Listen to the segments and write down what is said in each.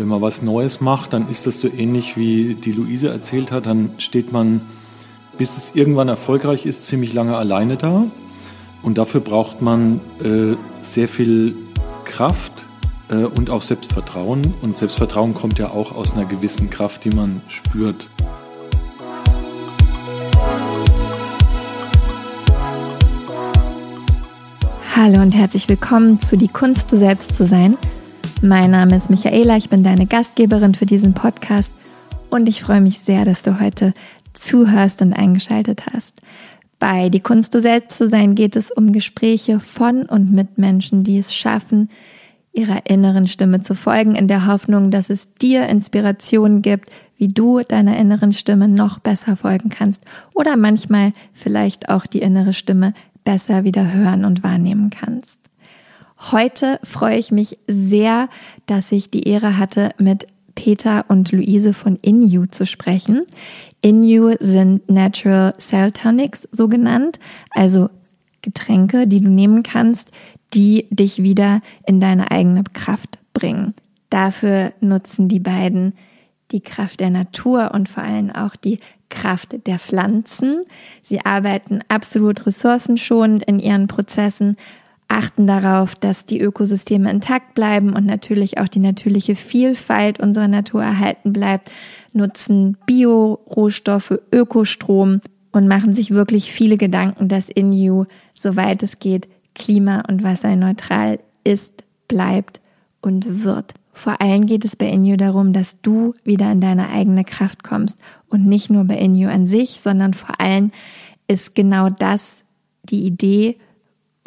wenn man was Neues macht, dann ist das so ähnlich wie die Luise erzählt hat. Dann steht man, bis es irgendwann erfolgreich ist, ziemlich lange alleine da. Und dafür braucht man äh, sehr viel Kraft äh, und auch Selbstvertrauen. Und Selbstvertrauen kommt ja auch aus einer gewissen Kraft, die man spürt. Hallo und herzlich willkommen zu Die Kunst, du selbst zu sein. Mein Name ist Michaela, ich bin deine Gastgeberin für diesen Podcast und ich freue mich sehr, dass du heute zuhörst und eingeschaltet hast. Bei Die Kunst, du selbst zu sein geht es um Gespräche von und mit Menschen, die es schaffen, ihrer inneren Stimme zu folgen, in der Hoffnung, dass es dir Inspirationen gibt, wie du deiner inneren Stimme noch besser folgen kannst oder manchmal vielleicht auch die innere Stimme besser wieder hören und wahrnehmen kannst. Heute freue ich mich sehr, dass ich die Ehre hatte, mit Peter und Luise von Inu zu sprechen. Inu sind Natural Cell Tonics so genannt, also Getränke, die du nehmen kannst, die dich wieder in deine eigene Kraft bringen. Dafür nutzen die beiden die Kraft der Natur und vor allem auch die Kraft der Pflanzen. Sie arbeiten absolut ressourcenschonend in ihren Prozessen, achten darauf, dass die Ökosysteme intakt bleiben und natürlich auch die natürliche Vielfalt unserer Natur erhalten bleibt, nutzen Bio-Rohstoffe, Ökostrom und machen sich wirklich viele Gedanken, dass InU, soweit es geht, klima- und wasserneutral ist, bleibt und wird. Vor allem geht es bei InU darum, dass du wieder in deine eigene Kraft kommst und nicht nur bei InU an sich, sondern vor allem ist genau das die Idee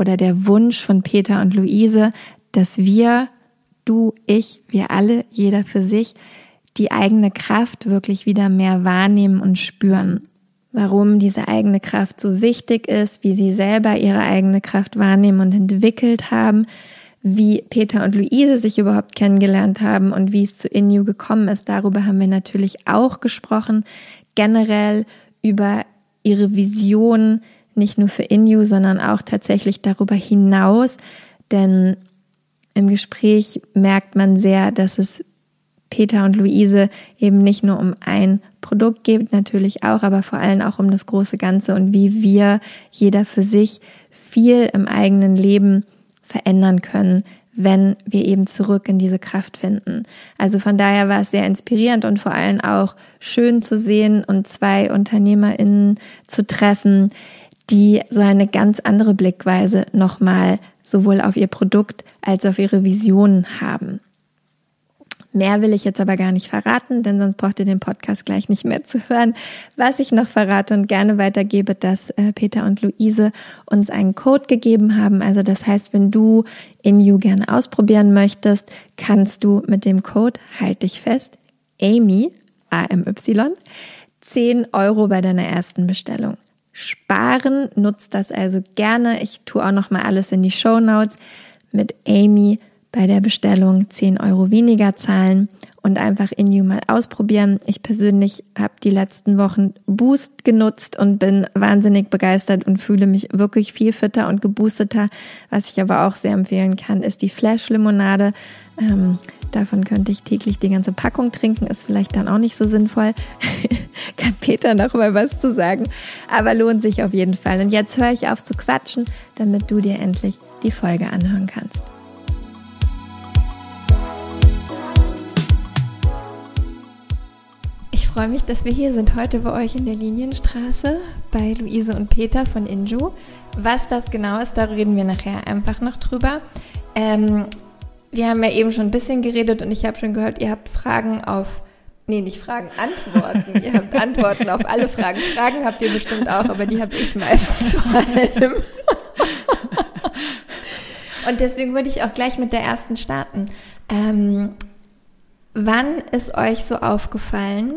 oder der Wunsch von Peter und Luise, dass wir, du, ich, wir alle, jeder für sich, die eigene Kraft wirklich wieder mehr wahrnehmen und spüren. Warum diese eigene Kraft so wichtig ist, wie sie selber ihre eigene Kraft wahrnehmen und entwickelt haben, wie Peter und Luise sich überhaupt kennengelernt haben und wie es zu Inu gekommen ist. Darüber haben wir natürlich auch gesprochen. Generell über ihre Vision, nicht nur für Inu, sondern auch tatsächlich darüber hinaus. Denn im Gespräch merkt man sehr, dass es Peter und Luise eben nicht nur um ein Produkt geht, natürlich auch, aber vor allem auch um das große Ganze und wie wir jeder für sich viel im eigenen Leben verändern können, wenn wir eben zurück in diese Kraft finden. Also von daher war es sehr inspirierend und vor allem auch schön zu sehen und zwei UnternehmerInnen zu treffen, die so eine ganz andere Blickweise nochmal sowohl auf ihr Produkt als auf ihre Visionen haben. Mehr will ich jetzt aber gar nicht verraten, denn sonst braucht ihr den Podcast gleich nicht mehr zu hören. Was ich noch verrate und gerne weitergebe, dass äh, Peter und Luise uns einen Code gegeben haben. Also das heißt, wenn du InU gerne ausprobieren möchtest, kannst du mit dem Code, halt dich fest, Amy, A-M-Y, 10 Euro bei deiner ersten Bestellung sparen. Nutzt das also gerne. Ich tue auch noch mal alles in die Show Notes mit Amy bei der Bestellung 10 Euro weniger zahlen und einfach InU mal ausprobieren. Ich persönlich habe die letzten Wochen Boost genutzt und bin wahnsinnig begeistert und fühle mich wirklich viel fitter und geboosteter. Was ich aber auch sehr empfehlen kann, ist die Flash Limonade. Ähm, Davon könnte ich täglich die ganze Packung trinken, ist vielleicht dann auch nicht so sinnvoll. Kann Peter noch mal was zu sagen, aber lohnt sich auf jeden Fall. Und jetzt höre ich auf zu quatschen, damit du dir endlich die Folge anhören kannst. Freue mich, dass wir hier sind heute bei euch in der Linienstraße bei Luise und Peter von Inju. Was das genau ist, da reden wir nachher einfach noch drüber. Ähm, wir haben ja eben schon ein bisschen geredet und ich habe schon gehört, ihr habt Fragen auf, nee, nicht Fragen, Antworten. ihr habt Antworten auf alle Fragen. Fragen habt ihr bestimmt auch, aber die habe ich meistens vor allem. und deswegen würde ich auch gleich mit der ersten starten. Ähm, wann ist euch so aufgefallen,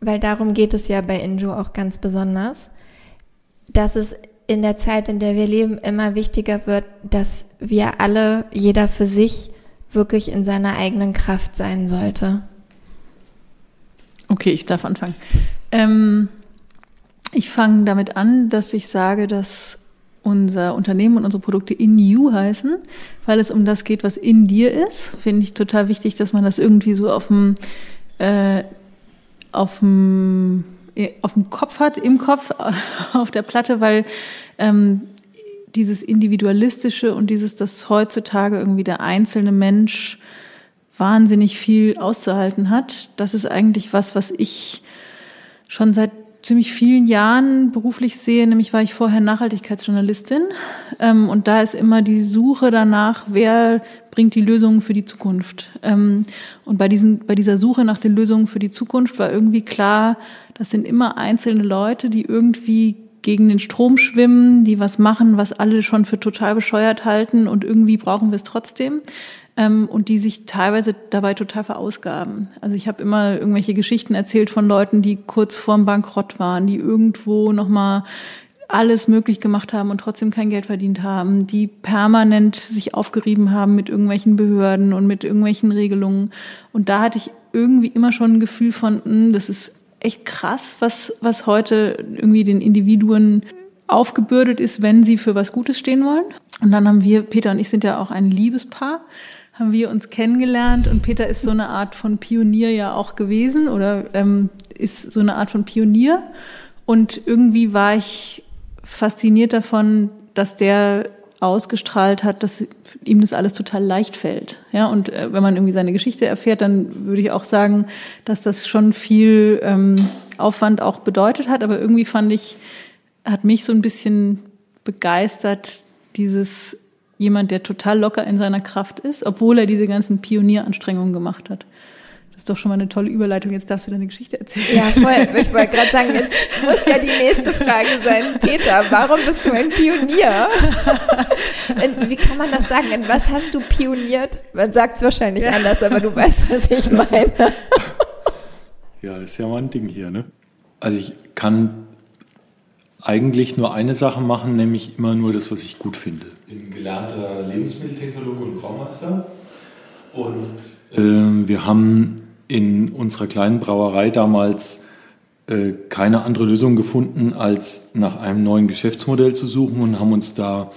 weil darum geht es ja bei Injo auch ganz besonders, dass es in der Zeit, in der wir leben, immer wichtiger wird, dass wir alle, jeder für sich, wirklich in seiner eigenen Kraft sein sollte? Okay, ich darf anfangen. Ähm, ich fange damit an, dass ich sage, dass unser Unternehmen und unsere Produkte in you heißen, weil es um das geht, was in dir ist. Finde ich total wichtig, dass man das irgendwie so auf dem, äh, auf dem, dem Kopf hat, im Kopf, auf der Platte, weil ähm, dieses Individualistische und dieses, dass heutzutage irgendwie der einzelne Mensch wahnsinnig viel auszuhalten hat, das ist eigentlich was, was ich schon seit ziemlich vielen Jahren beruflich sehe, nämlich war ich vorher Nachhaltigkeitsjournalistin ähm, und da ist immer die Suche danach, wer bringt die Lösungen für die Zukunft. Ähm, und bei, diesen, bei dieser Suche nach den Lösungen für die Zukunft war irgendwie klar, das sind immer einzelne Leute, die irgendwie gegen den Strom schwimmen, die was machen, was alle schon für total bescheuert halten und irgendwie brauchen wir es trotzdem ähm, und die sich teilweise dabei total verausgaben. Also ich habe immer irgendwelche Geschichten erzählt von Leuten, die kurz vorm Bankrott waren, die irgendwo nochmal alles möglich gemacht haben und trotzdem kein Geld verdient haben, die permanent sich aufgerieben haben mit irgendwelchen Behörden und mit irgendwelchen Regelungen. Und da hatte ich irgendwie immer schon ein Gefühl von, mh, hm, das ist echt krass, was, was heute irgendwie den Individuen aufgebürdet ist, wenn sie für was Gutes stehen wollen. Und dann haben wir, Peter und ich sind ja auch ein Liebespaar haben wir uns kennengelernt und Peter ist so eine Art von Pionier ja auch gewesen oder ähm, ist so eine Art von Pionier. Und irgendwie war ich fasziniert davon, dass der ausgestrahlt hat, dass ihm das alles total leicht fällt. Ja, und äh, wenn man irgendwie seine Geschichte erfährt, dann würde ich auch sagen, dass das schon viel ähm, Aufwand auch bedeutet hat. Aber irgendwie fand ich, hat mich so ein bisschen begeistert, dieses jemand, der total locker in seiner Kraft ist, obwohl er diese ganzen Pionieranstrengungen gemacht hat. Das ist doch schon mal eine tolle Überleitung. Jetzt darfst du deine Geschichte erzählen. Ja, voll. Ich wollte gerade sagen, jetzt muss ja die nächste Frage sein. Peter, warum bist du ein Pionier? Wie kann man das sagen? In was hast du pioniert? Man sagt es wahrscheinlich ja. anders, aber du weißt, was ich meine. Ja, das ist ja mal ein Ding hier, ne? Also ich kann eigentlich nur eine Sache machen, nämlich immer nur das, was ich gut finde. Ich bin gelernter Lebensmitteltechnologe und Braumeister und äh, wir haben in unserer kleinen Brauerei damals äh, keine andere Lösung gefunden, als nach einem neuen Geschäftsmodell zu suchen und haben uns da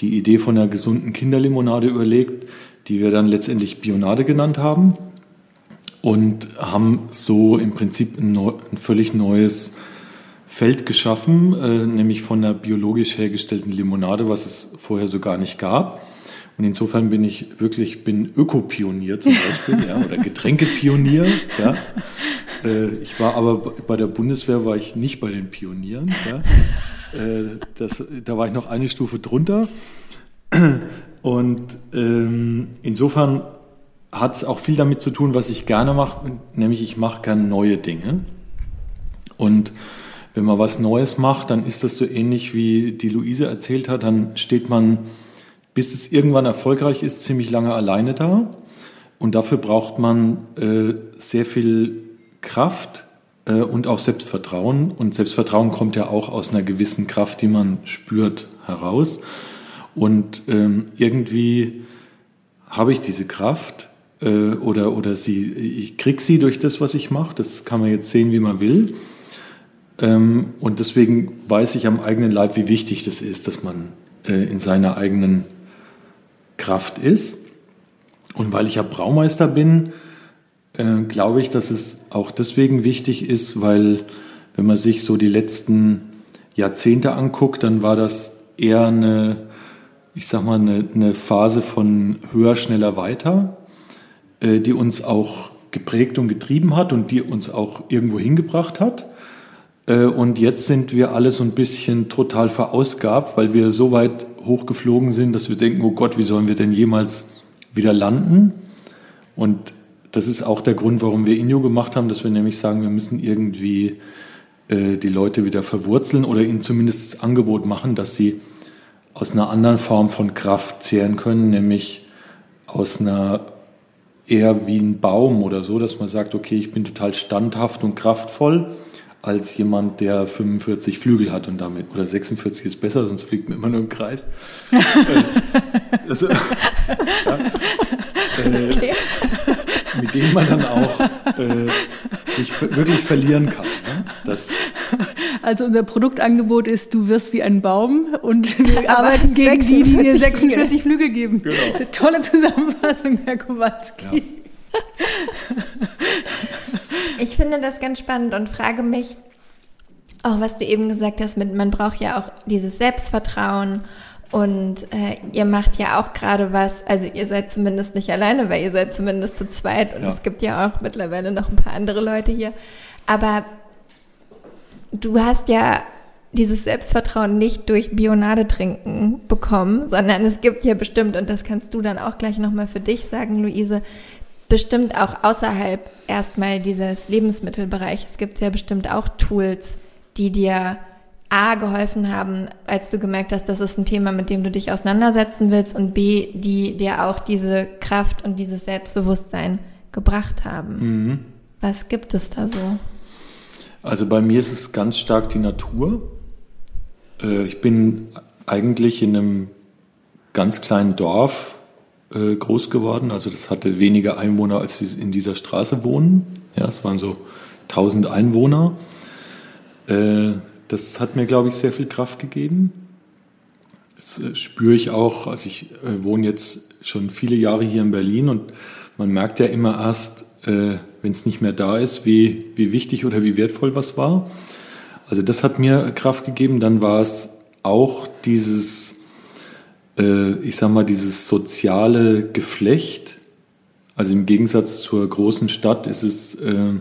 die Idee von einer gesunden Kinderlimonade überlegt, die wir dann letztendlich Bionade genannt haben und haben so im Prinzip ein, neu, ein völlig neues Feld geschaffen, äh, nämlich von einer biologisch hergestellten Limonade, was es vorher so gar nicht gab. Und insofern bin ich wirklich, bin Ökopionier zum Beispiel, ja, oder Getränkepionier, ja. Äh, ich war aber bei der Bundeswehr war ich nicht bei den Pionieren, ja. Äh, das, da war ich noch eine Stufe drunter. Und ähm, insofern hat es auch viel damit zu tun, was ich gerne mache, nämlich ich mache gerne neue Dinge. Und wenn man was Neues macht, dann ist das so ähnlich wie die Luise erzählt hat, dann steht man, bis es irgendwann erfolgreich ist, ziemlich lange alleine da. Und dafür braucht man äh, sehr viel Kraft äh, und auch Selbstvertrauen. Und Selbstvertrauen kommt ja auch aus einer gewissen Kraft, die man spürt, heraus. Und ähm, irgendwie habe ich diese Kraft äh, oder, oder sie, ich kriege sie durch das, was ich mache. Das kann man jetzt sehen, wie man will. Ähm, und deswegen weiß ich am eigenen Leib, wie wichtig das ist, dass man äh, in seiner eigenen Kraft ist. Und weil ich ja Braumeister bin, äh, glaube ich, dass es auch deswegen wichtig ist, weil wenn man sich so die letzten Jahrzehnte anguckt, dann war das eher eine, ich sag mal, eine, eine Phase von höher, schneller, weiter, äh, die uns auch geprägt und getrieben hat und die uns auch irgendwo hingebracht hat. Äh, und jetzt sind wir alle so ein bisschen total verausgabt, weil wir so weit hochgeflogen sind, dass wir denken, oh Gott, wie sollen wir denn jemals wieder landen? Und das ist auch der Grund, warum wir Inyo gemacht haben, dass wir nämlich sagen, wir müssen irgendwie äh, die Leute wieder verwurzeln oder ihnen zumindest das Angebot machen, dass sie aus einer anderen Form von Kraft zehren können, nämlich aus einer eher wie ein Baum oder so, dass man sagt, okay, ich bin total standhaft und kraftvoll als jemand, der 45 Flügel hat und damit, oder 46 ist besser, sonst fliegt man immer nur im Kreis. Äh, also, ja, äh, okay. mit dem man dann auch äh, sich wirklich verlieren kann. Ne? Das, Also unser Produktangebot ist, du wirst wie ein Baum und wir arbeiten gegen die, die dir 46 Flügel geben. Genau. Tolle Zusammenfassung, Herr Kowalski. Ja. Ich finde das ganz spannend und frage mich, auch was du eben gesagt hast, mit, man braucht ja auch dieses Selbstvertrauen und äh, ihr macht ja auch gerade was, also ihr seid zumindest nicht alleine, weil ihr seid zumindest zu zweit und ja. es gibt ja auch mittlerweile noch ein paar andere Leute hier. Aber du hast ja dieses Selbstvertrauen nicht durch Bionade trinken bekommen, sondern es gibt ja bestimmt, und das kannst du dann auch gleich nochmal für dich sagen, Luise, bestimmt auch außerhalb erstmal dieses Lebensmittelbereichs gibt es ja bestimmt auch Tools, die dir A geholfen haben, als du gemerkt hast, das ist ein Thema, mit dem du dich auseinandersetzen willst und B, die dir auch diese Kraft und dieses Selbstbewusstsein gebracht haben. Mhm. Was gibt es da so? Also bei mir ist es ganz stark die Natur. Äh, ich bin eigentlich in einem ganz kleinen Dorf äh, groß geworden. Also das hatte weniger Einwohner, als sie in dieser Straße wohnen. Ja, es waren so 1000 Einwohner. Äh, das hat mir, glaube ich, sehr viel Kraft gegeben. Das äh, spüre ich auch. Also ich äh, wohne jetzt schon viele Jahre hier in Berlin und man merkt ja immer erst, äh, wenn es nicht mehr da ist, wie, wie wichtig oder wie wertvoll was war. Also das hat mir Kraft gegeben. Dann war es auch dieses, äh, ich sag mal, dieses soziale Geflecht. Also im Gegensatz zur großen Stadt ist es äh,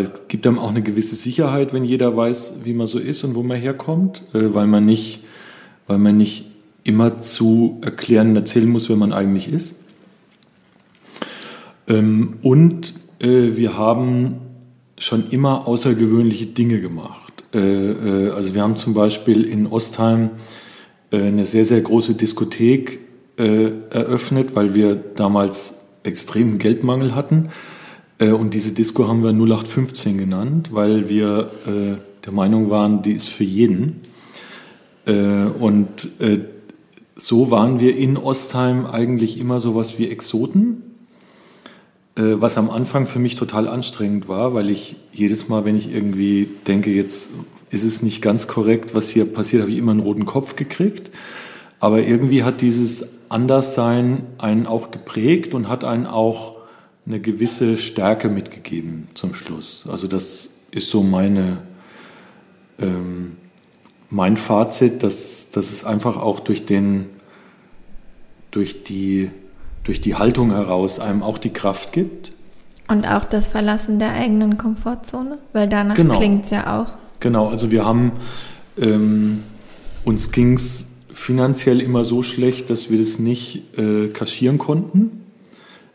es gibt einem auch eine gewisse Sicherheit, wenn jeder weiß, wie man so ist und wo man herkommt, äh, weil man nicht, weil man nicht immer zu erklären erzählen muss, wer man eigentlich ist. Ähm, und äh, wir haben schon immer außergewöhnliche Dinge gemacht. Äh, also wir haben zum Beispiel in Ostheim eine sehr, sehr große Diskothek eröffnet, weil wir damals extremen Geldmangel hatten äh, und diese Disco haben wir 0815 genannt, weil wir äh, der Meinung waren, die ist für jeden. Äh, und so waren wir in Ostheim eigentlich immer so was wie Exoten, was am Anfang für mich total anstrengend war, weil ich jedes Mal, wenn ich irgendwie denke, jetzt ist es nicht ganz korrekt, was hier passiert, habe ich immer einen roten Kopf gekriegt. Aber irgendwie hat dieses Anderssein einen auch geprägt und hat einen auch eine gewisse Stärke mitgegeben zum Schluss. Also das ist so meine, ähm, mein Fazit, dass, dass es einfach auch durch, den, durch, die, durch die Haltung heraus einem auch die Kraft gibt. Und auch das Verlassen der eigenen Komfortzone, weil danach genau. klingt es ja auch. Genau, also wir haben, ähm, uns ging es finanziell immer so schlecht, dass wir das nicht äh, kaschieren konnten.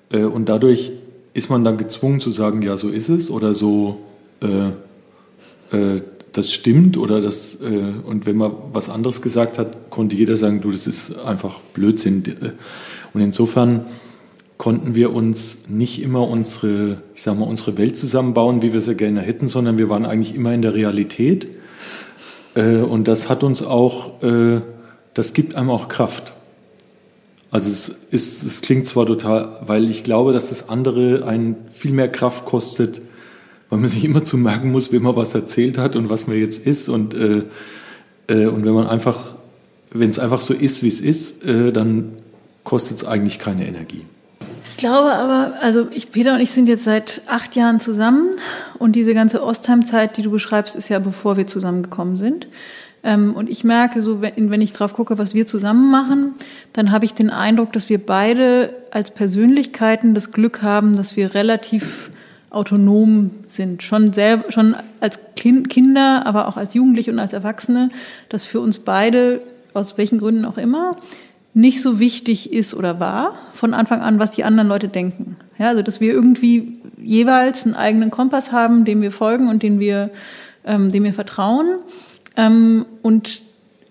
Äh, und dadurch ist man dann gezwungen zu sagen, ja, so ist es oder so, äh, äh, das stimmt oder das, äh, und wenn man was anderes gesagt hat, konnte jeder sagen, du, das ist einfach Blödsinn. Und insofern konnten wir uns nicht immer unsere, ich sag mal, unsere Welt zusammenbauen, wie wir sie gerne hätten, sondern wir waren eigentlich immer in der Realität. Äh, und das hat uns auch, äh, das gibt einem auch Kraft. Also es, ist, es klingt zwar total, weil ich glaube, dass das andere einen viel mehr Kraft kostet, weil man sich immer zu merken muss, wem man was erzählt hat und was man jetzt ist. Und, äh, äh, und wenn man einfach, wenn es einfach so ist, wie es ist, äh, dann kostet es eigentlich keine Energie. Ich glaube aber, also ich, Peter und ich sind jetzt seit acht Jahren zusammen und diese ganze Ostheim-Zeit, die du beschreibst, ist ja bevor wir zusammengekommen sind. Ähm, und ich merke so, wenn, ich drauf gucke, was wir zusammen machen, dann habe ich den Eindruck, dass wir beide als Persönlichkeiten das Glück haben, dass wir relativ autonom sind. Schon selber, schon als kind, Kinder, aber auch als Jugendliche und als Erwachsene, dass für uns beide, aus welchen Gründen auch immer, nicht so wichtig ist oder war von Anfang an, was die anderen Leute denken. Ja, also dass wir irgendwie jeweils einen eigenen Kompass haben, dem wir folgen und den wir, ähm, dem wir vertrauen ähm, und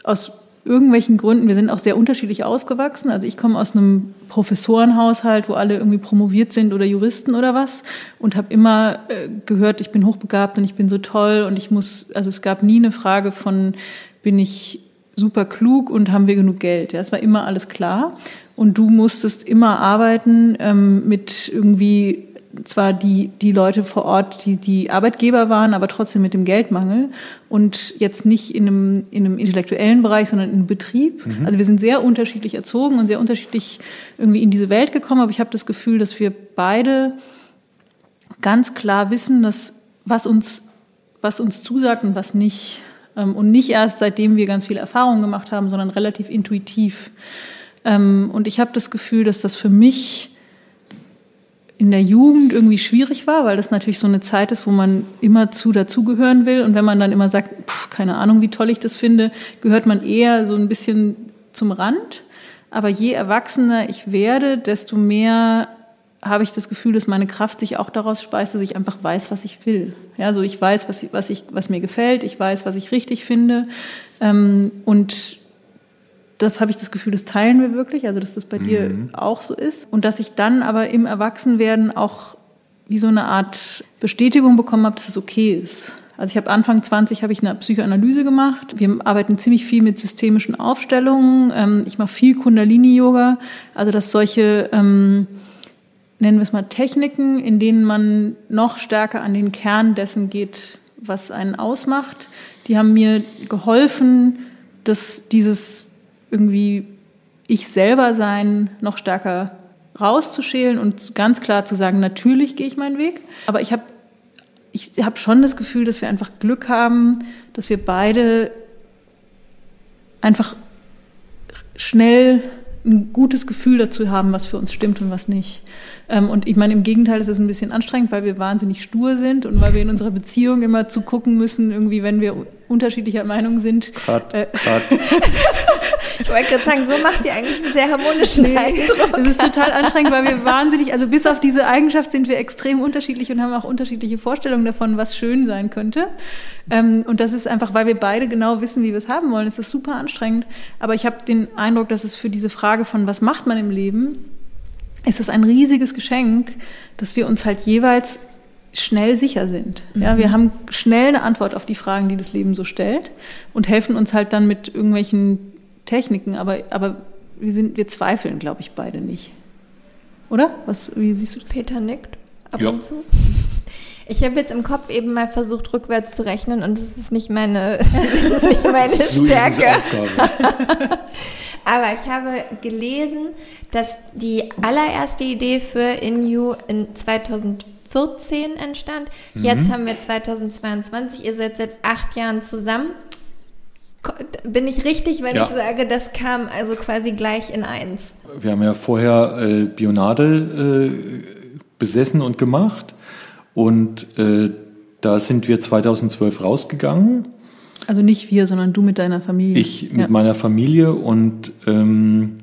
aus irgendwelchen Gründen, wir sind auch sehr unterschiedlich aufgewachsen. Also ich komme aus einem Professorenhaushalt, wo alle irgendwie promoviert sind oder Juristen oder was und habe immer äh, gehört, ich bin hochbegabt und ich bin so toll und ich muss, also es gab nie eine Frage von, bin ich super klug und haben wir genug Geld. Ja, es war immer alles klar und du musstest immer arbeiten ähm, mit irgendwie zwar die, die Leute vor Ort, die, die Arbeitgeber waren, aber trotzdem mit dem Geldmangel und jetzt nicht in einem, in einem intellektuellen Bereich, sondern in einem Betrieb. Mhm. Also wir sind sehr unterschiedlich erzogen und sehr unterschiedlich irgendwie in diese Welt gekommen, aber ich habe das Gefühl, dass wir beide ganz klar wissen, dass was uns, was uns zusagt und was nicht. Ähm, und nicht erst seitdem wir ganz viele Erfahrungen gemacht haben, sondern relativ intuitiv. Ähm, und ich habe das Gefühl, dass das für mich in der Jugend irgendwie schwierig war, weil das natürlich so eine Zeit ist, wo man immer zu dazugehören will. Und wenn man dann immer sagt, pff, keine Ahnung, wie toll ich das finde, gehört man eher so ein bisschen zum Rand. Aber je erwachsener ich werde, desto mehr habe ich das Gefühl, dass meine Kraft sich auch daraus speist, dass ich einfach weiß, was ich will. Ja, so ich weiß, was, was, ich, was mir gefällt, ich weiß, was ich richtig finde. Ähm, und das habe ich das Gefühl, das teilen wir wirklich, also dass das bei mhm. dir auch so ist. Und dass ich dann aber im Erwachsenwerden auch wie so eine Art Bestätigung bekommen habe, dass es okay ist. Also ich habe Anfang 20 habe ich eine Psychoanalyse gemacht. Wir arbeiten ziemlich viel mit systemischen Aufstellungen. Ähm, ich mache viel Kundalini-Yoga. Also dass solche, ähm, nennen wir es mal Techniken, in denen man noch stärker an den Kern dessen geht, was einen ausmacht, die haben mir geholfen, dass dieses irgendwie ich selber sein noch stärker rauszuschälen und ganz klar zu sagen, natürlich gehe ich meinen Weg. Aber ich habe ich hab schon das Gefühl, dass wir einfach Glück haben, dass wir beide einfach schnell ein gutes Gefühl dazu haben, was für uns stimmt und was nicht. Ähm, und ich meine, im Gegenteil ist es ein bisschen anstrengend, weil wir wahnsinnig stur sind und weil wir in unserer Beziehung immer zu gucken müssen, irgendwie, wenn wir unterschiedlicher Meinung sind. Cut, äh, cut. ich wollte gerade sagen, so macht ihr eigentlich einen sehr harmonischen nee, Eindruck. Das ist total anstrengend, weil wir wahnsinnig, also bis auf diese Eigenschaft sind wir extrem unterschiedlich und haben auch unterschiedliche Vorstellungen davon, was schön sein könnte. Ähm, und das ist einfach, weil wir beide genau wissen, wie wir es haben wollen. Es ist super anstrengend. Aber ich habe den Eindruck, dass es für diese Frage von, was macht man im Leben, ist es ein riesiges Geschenk, dass wir uns halt jeweils schnell sicher sind. Ja, mhm. wir haben schnell eine Antwort auf die Fragen, die das Leben so stellt und helfen uns halt dann mit irgendwelchen Techniken, aber, aber wir, sind, wir zweifeln, glaube ich, beide nicht. Oder? Was, wie siehst du das? Peter nickt ab ja. und zu. Ich habe jetzt im Kopf eben mal versucht, rückwärts zu rechnen und das ist nicht meine, das ist nicht meine Stärke. Aber ich habe gelesen, dass die allererste Idee für In You in 2014 entstand. Mhm. Jetzt haben wir 2022. Ihr seid seit acht Jahren zusammen. Bin ich richtig, wenn ja. ich sage, das kam also quasi gleich in eins? Wir haben ja vorher äh, Bionade äh, besessen und gemacht und äh, da sind wir 2012 rausgegangen. Also nicht wir, sondern du mit deiner Familie. Ich mit ja. meiner Familie und ähm,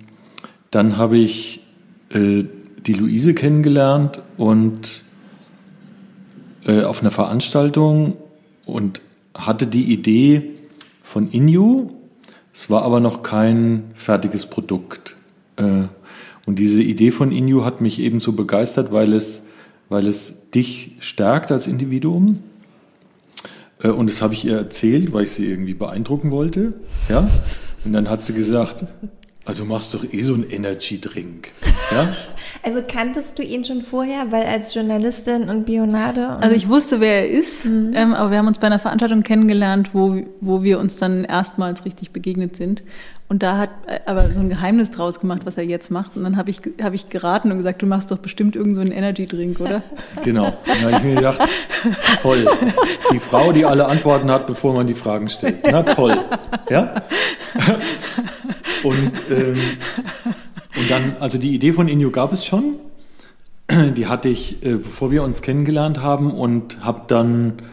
dann habe ich äh, die Luise kennengelernt und äh, auf einer Veranstaltung und hatte die Idee von Inju. Es war aber noch kein fertiges Produkt. Äh, und diese Idee von Inju hat mich eben so begeistert, weil es weil es dich stärkt als Individuum. Äh, und das habe ich ihr erzählt, weil ich sie irgendwie beeindrucken wollte. Ja? Und dann hat sie gesagt, also machst doch eh so einen Energy Drink. Ja? Also kanntest du ihn schon vorher, weil als Journalistin und Bionade? Und also ich wusste, wer er ist, mhm. ähm, aber wir haben uns bei einer Veranstaltung kennengelernt, wo, wo wir uns dann erstmals richtig begegnet sind. Und da hat aber so ein Geheimnis draus gemacht, was er jetzt macht. Und dann habe ich, hab ich geraten und gesagt, du machst doch bestimmt irgend so einen Energy-Drink, oder? Genau. Dann habe ich mir gedacht, toll. Die Frau, die alle Antworten hat, bevor man die Fragen stellt. Na toll. Ja? Und, ähm, und dann, also die Idee von Inyo gab es schon. Die hatte ich, äh, bevor wir uns kennengelernt haben und habe dann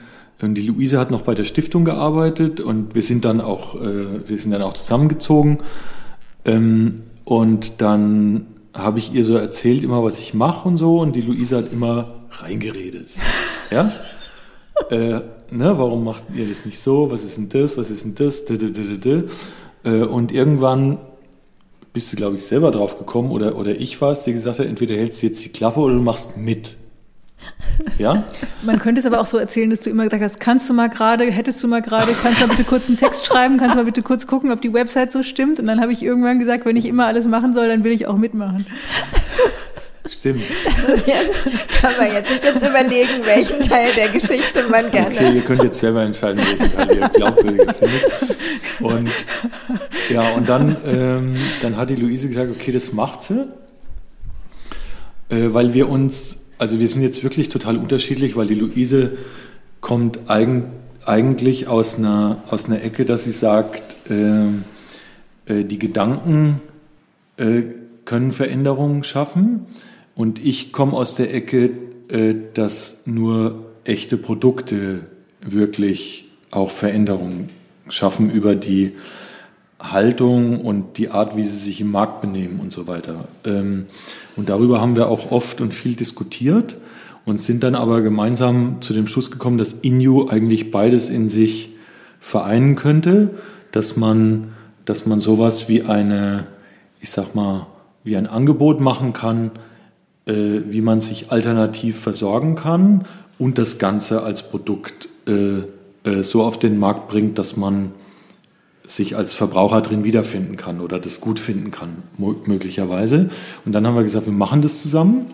und die Luise hat noch bei der Stiftung gearbeitet und wir sind dann auch, äh, wir sind dann auch zusammengezogen. Ähm, und dann habe ich ihr so erzählt, immer was ich mache und so, und die Luise hat immer reingeredet. Ja? äh, ne, warum macht ihr das nicht so? Was ist denn das? Was ist denn das? Äh, und irgendwann bist du, glaube ich, selber drauf gekommen oder, oder ich war es, die gesagt hat, entweder hältst du jetzt die Klappe oder du machst mit. Ja? Man könnte es aber auch so erzählen, dass du immer gesagt hast, kannst du mal gerade, hättest du mal gerade, kannst du mal bitte kurz einen Text schreiben, kannst du mal bitte kurz gucken, ob die Website so stimmt. Und dann habe ich irgendwann gesagt, wenn ich immer alles machen soll, dann will ich auch mitmachen. Stimmt. Das ist jetzt, kann man jetzt sich jetzt überlegen, welchen Teil der Geschichte man gerne. Okay, ihr könnt jetzt selber entscheiden, welchen Teil ihr glaubwürdiger findet. Und ja, und dann, ähm, dann hat die Luise gesagt, okay, das macht sie, äh, weil wir uns, also wir sind jetzt wirklich total unterschiedlich, weil die Luise kommt eigen, eigentlich aus einer, aus einer Ecke, dass sie sagt, äh, äh, die Gedanken äh, können Veränderungen schaffen. Und ich komme aus der Ecke, äh, dass nur echte Produkte wirklich auch Veränderungen schaffen über die Haltung und die Art, wie sie sich im Markt benehmen und so weiter. Ähm, und darüber haben wir auch oft und viel diskutiert und sind dann aber gemeinsam zu dem Schluss gekommen, dass Inu eigentlich beides in sich vereinen könnte, dass man, dass man sowas wie eine, ich sag mal, wie ein Angebot machen kann, äh, wie man sich alternativ versorgen kann und das Ganze als Produkt äh, äh, so auf den Markt bringt, dass man sich als Verbraucher drin wiederfinden kann oder das gut finden kann, möglicherweise. Und dann haben wir gesagt, wir machen das zusammen.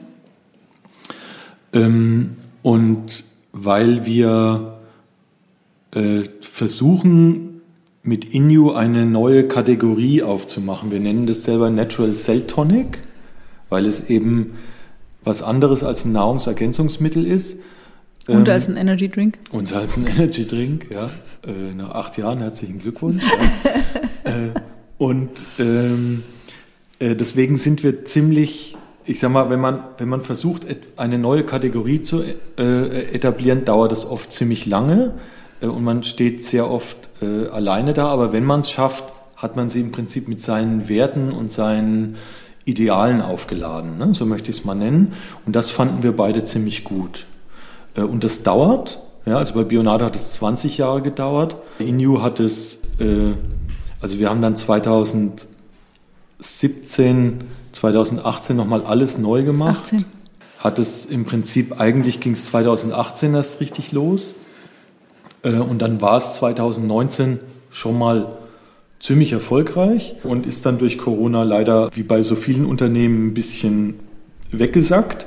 Ähm, und weil wir äh, versuchen, mit Inu eine neue Kategorie aufzumachen. Wir nennen das selber Natural Cell Tonic, weil es eben was anderes als ein Nahrungsergänzungsmittel ist. Und ähm, als ein Energy Drink. Und als ein Energy Drink, ja. Äh, nach acht Jahren herzlichen Glückwunsch. ja. äh, und ähm, äh, deswegen sind wir ziemlich, ich sag mal, wenn man, wenn man versucht, eine neue Kategorie zu äh, etablieren, dauert das oft ziemlich lange äh, und man steht sehr oft äh, alleine da. Aber wenn man es schafft, hat man sie im Prinzip mit seinen Werten und seinen Idealen aufgeladen, ne? so möchte ich es mal nennen. Und das fanden wir beide ziemlich gut. Äh, und das dauert. Ja, also bei Bionade hat es 20 Jahre gedauert. Inu hat es, äh, also wir haben dann 2017, 2018 nochmal alles neu gemacht. 18. Hat es im Prinzip, eigentlich ging es 2018 erst richtig los. Äh, und dann war es 2019 schon mal ziemlich erfolgreich und ist dann durch Corona leider wie bei so vielen Unternehmen ein bisschen weggesackt.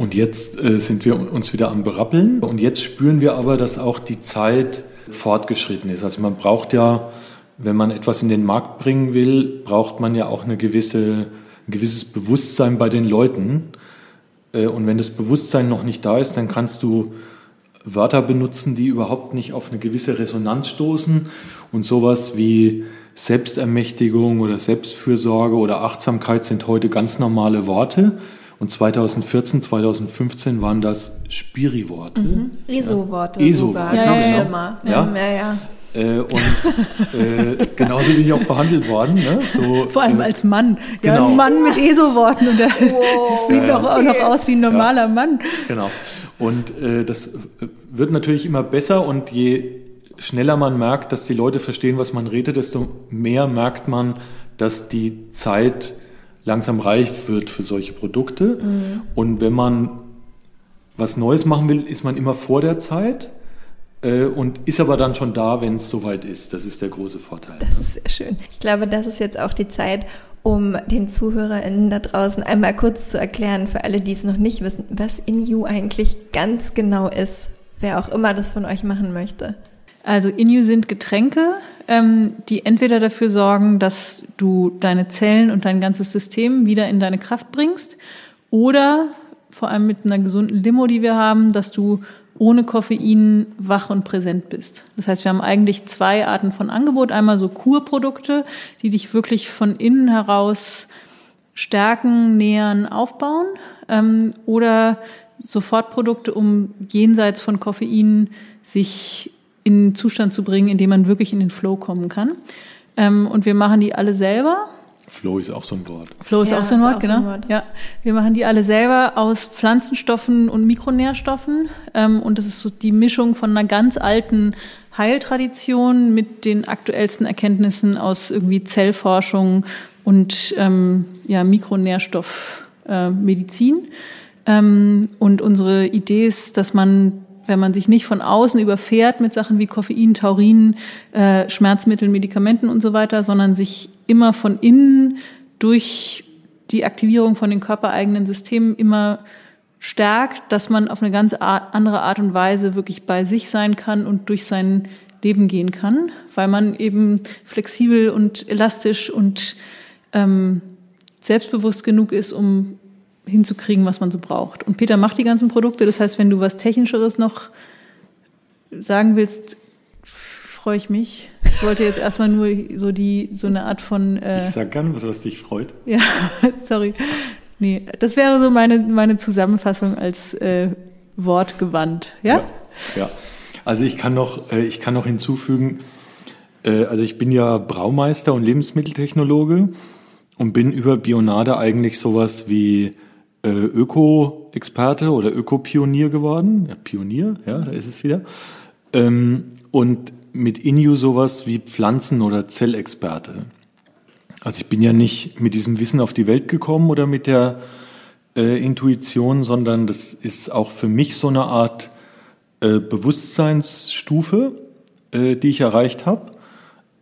Und jetzt äh, sind wir uns wieder am Berappeln. Und jetzt spüren wir aber, dass auch die Zeit fortgeschritten ist. Also man braucht ja, wenn man etwas in den Markt bringen will, braucht man ja auch eine gewisse, ein gewisses Bewusstsein bei den Leuten. Äh, und wenn das Bewusstsein noch nicht da ist, dann kannst du Wörter benutzen, die überhaupt nicht auf eine gewisse Resonanz stoßen und sowas wie Selbstermächtigung oder Selbstfürsorge oder Achtsamkeit sind heute ganz normale Worte. Und 2014, 2015 waren das Spiri-Worte. Mhm. ESO-Worte ESO sogar, ja, ja, schlimmer. Ja, ja, ja. Äh, und äh, genauso bin ich auch behandelt worden. Ne? So, Vor allem äh, als Mann. Ja, genau. ein Mann mit ESO-Worten und der wow. sieht doch auch noch aus wie ein normaler Mann. Genau. Und äh, das wird natürlich immer besser und je schneller man merkt, dass die Leute verstehen, was man redet, desto mehr merkt man, dass die Zeit langsam reif wird für solche Produkte. Mhm. Und wenn man was Neues machen will, ist man immer vor der Zeit äh, und ist aber dann schon da, wenn es soweit ist. Das ist der große Vorteil. Das ist sehr schön. Ich glaube, das ist jetzt auch die Zeit, um den ZuhörerInnen da draußen einmal kurz zu erklären, für alle, die es noch nicht wissen, was InU eigentlich ganz genau ist, wer auch immer das von euch machen möchte. Also InU sind Getränke, ähm, die entweder dafür sorgen, dass du deine Zellen und dein ganzes System wieder in deine Kraft bringst oder vor allem mit einer gesunden Limo, die wir haben, dass du ohne Koffein wach und präsent bist. Das heißt, wir haben eigentlich zwei Arten von Angebot. Einmal so Kurprodukte, die dich wirklich von innen heraus stärken, nähern, aufbauen. Ähm, oder Sofortprodukte, um jenseits von Koffein sich in einen Zustand zu bringen, in dem man wirklich in den Flow kommen kann. Ähm, und wir machen die alle selber. Flow ist auch so ein Wort. Flow ist ja, auch so ein Wort, genau. So ein Wort. Ja, wir machen die alle selber aus Pflanzenstoffen und Mikronährstoffen. Ähm, und das ist so die Mischung von einer ganz alten Heiltradition mit den aktuellsten Erkenntnissen aus irgendwie Zellforschung und ähm, ja, Mikronährstoffmedizin. Äh, ähm, und unsere Idee ist, dass man wenn man sich nicht von außen überfährt mit Sachen wie Koffein, Taurin, äh, Schmerzmitteln, Medikamenten und so weiter, sondern sich immer von innen durch die Aktivierung von den körpereigenen Systemen immer stärkt, dass man auf eine ganz andere Art und Weise wirklich bei sich sein kann und durch sein Leben gehen kann, weil man eben flexibel und elastisch und ähm, selbstbewusst genug ist, um hinzukriegen, was man so braucht. Und Peter macht die ganzen Produkte. Das heißt, wenn du was Technischeres noch sagen willst, freue ich mich. Ich wollte jetzt erstmal nur so die so eine Art von. Äh, ich sag gerne was, was dich freut. Ja, sorry. Nee, das wäre so meine, meine Zusammenfassung als äh, Wortgewand. Ja? ja? Ja. Also ich kann noch, äh, ich kann noch hinzufügen, äh, also ich bin ja Braumeister und Lebensmitteltechnologe und bin über Bionade eigentlich sowas wie äh, Öko-Experte oder Öko-Pionier geworden. Ja, Pionier, ja, da ist es wieder. Ähm, und mit Inu sowas wie Pflanzen- oder Zellexperte. Also ich bin ja nicht mit diesem Wissen auf die Welt gekommen oder mit der äh, Intuition, sondern das ist auch für mich so eine Art äh, Bewusstseinsstufe, äh, die ich erreicht habe,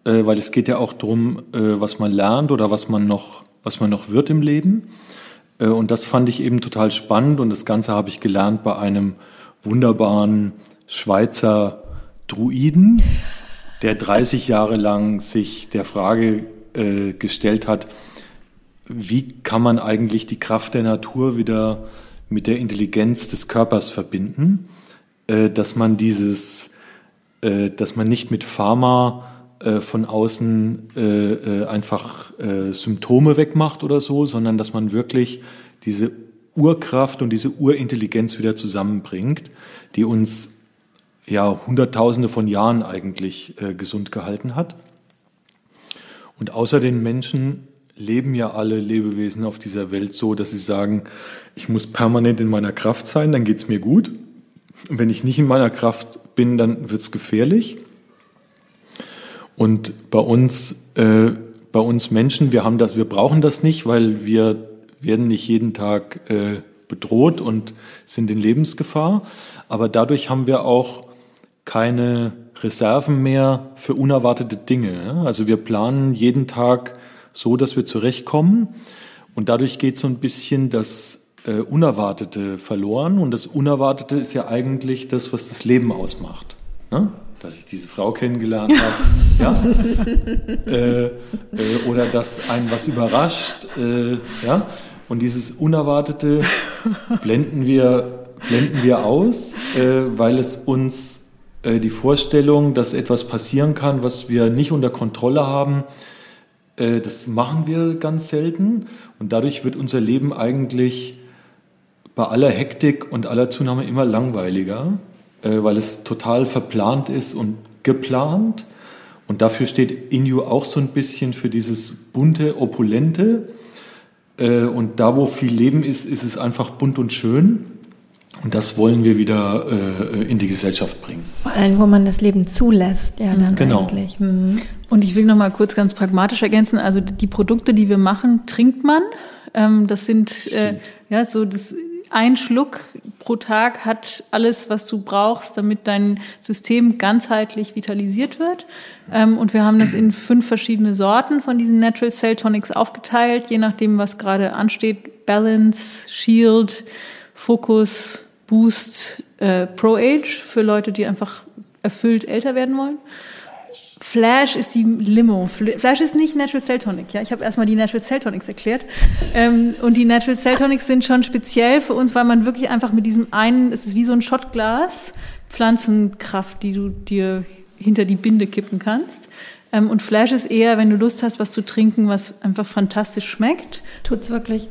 äh, weil es geht ja auch darum, äh, was man lernt oder was man noch, was man noch wird im Leben. Äh, und das fand ich eben total spannend und das Ganze habe ich gelernt bei einem wunderbaren Schweizer Druiden, der 30 Jahre lang sich der Frage äh, gestellt hat, wie kann man eigentlich die Kraft der Natur wieder mit der Intelligenz des Körpers verbinden, äh, dass man dieses, äh, dass man nicht mit Pharma äh, von außen äh, äh, einfach Symptome wegmacht oder so, sondern dass man wirklich diese Urkraft und diese Urintelligenz wieder zusammenbringt, die uns ja Hunderttausende von Jahren eigentlich gesund gehalten hat. Und außer den Menschen leben ja alle Lebewesen auf dieser Welt so, dass sie sagen, ich muss permanent in meiner Kraft sein, dann geht's mir gut. Wenn ich nicht in meiner Kraft bin, dann wird's gefährlich. Und bei uns, äh, bei uns Menschen, wir haben das, wir brauchen das nicht, weil wir werden nicht jeden Tag äh, bedroht und sind in Lebensgefahr. Aber dadurch haben wir auch keine Reserven mehr für unerwartete Dinge. Also wir planen jeden Tag so, dass wir zurechtkommen. Und dadurch geht so ein bisschen das äh, Unerwartete verloren. Und das Unerwartete ist ja eigentlich das, was das Leben ausmacht. Ne? Dass ich diese Frau kennengelernt habe. ja? äh, äh, oder dass einen was überrascht. Äh, ja? Und dieses Unerwartete blenden wir, blenden wir aus, äh, weil es uns äh, die Vorstellung, dass etwas passieren kann, was wir nicht unter Kontrolle haben, äh, das machen wir ganz selten. Und dadurch wird unser Leben eigentlich bei aller Hektik und aller Zunahme immer langweiliger, äh, weil es total verplant ist und geplant. Und dafür steht Inju auch so ein bisschen für dieses bunte, opulente. Und da, wo viel Leben ist, ist es einfach bunt und schön. Und das wollen wir wieder äh, in die Gesellschaft bringen. Vor allem, wo man das Leben zulässt, ja, dann genau. eigentlich. Mhm. Und ich will noch mal kurz ganz pragmatisch ergänzen. Also die Produkte, die wir machen, trinkt man. Ähm, das sind äh, ja so das ein Schluck pro Tag hat alles, was du brauchst, damit dein System ganzheitlich vitalisiert wird. Ähm, und wir haben das in fünf verschiedene Sorten von diesen Natural Cell Tonics aufgeteilt, je nachdem, was gerade ansteht. Balance, Shield, Focus, Boost äh, Pro Age für Leute, die einfach erfüllt älter werden wollen. Flash ist die Limo. Flash ist nicht Natural Cell Tonic. Ja, ich habe erstmal die Natural Cell Tonics erklärt. Ähm, und die Natural Cell Tonics sind schon speziell für uns, weil man wirklich einfach mit diesem einen, es ist wie so ein Shotglas, Pflanzenkraft, die du dir hinter die Binde kippen kannst. Ähm, und Flash ist eher, wenn du Lust hast, was zu trinken, was einfach fantastisch schmeckt. Tut's wirklich.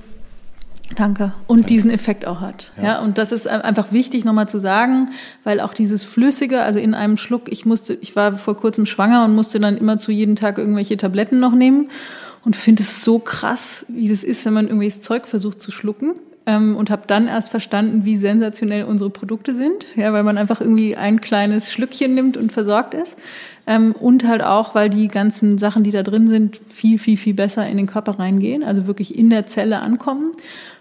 Danke. Und Danke. diesen Effekt auch hat. Ja. ja. und das ist einfach wichtig nochmal zu sagen, weil auch dieses Flüssige, also in einem Schluck, ich musste, ich war vor kurzem schwanger und musste dann immer zu jeden Tag irgendwelche Tabletten noch nehmen und finde es so krass, wie das ist, wenn man irgendwelches Zeug versucht zu schlucken. Ähm, und habe dann erst verstanden, wie sensationell unsere Produkte sind, ja, weil man einfach irgendwie ein kleines Schlückchen nimmt und versorgt ist. Ähm, und halt auch, weil die ganzen Sachen, die da drin sind, viel, viel, viel besser in den Körper reingehen, also wirklich in der Zelle ankommen.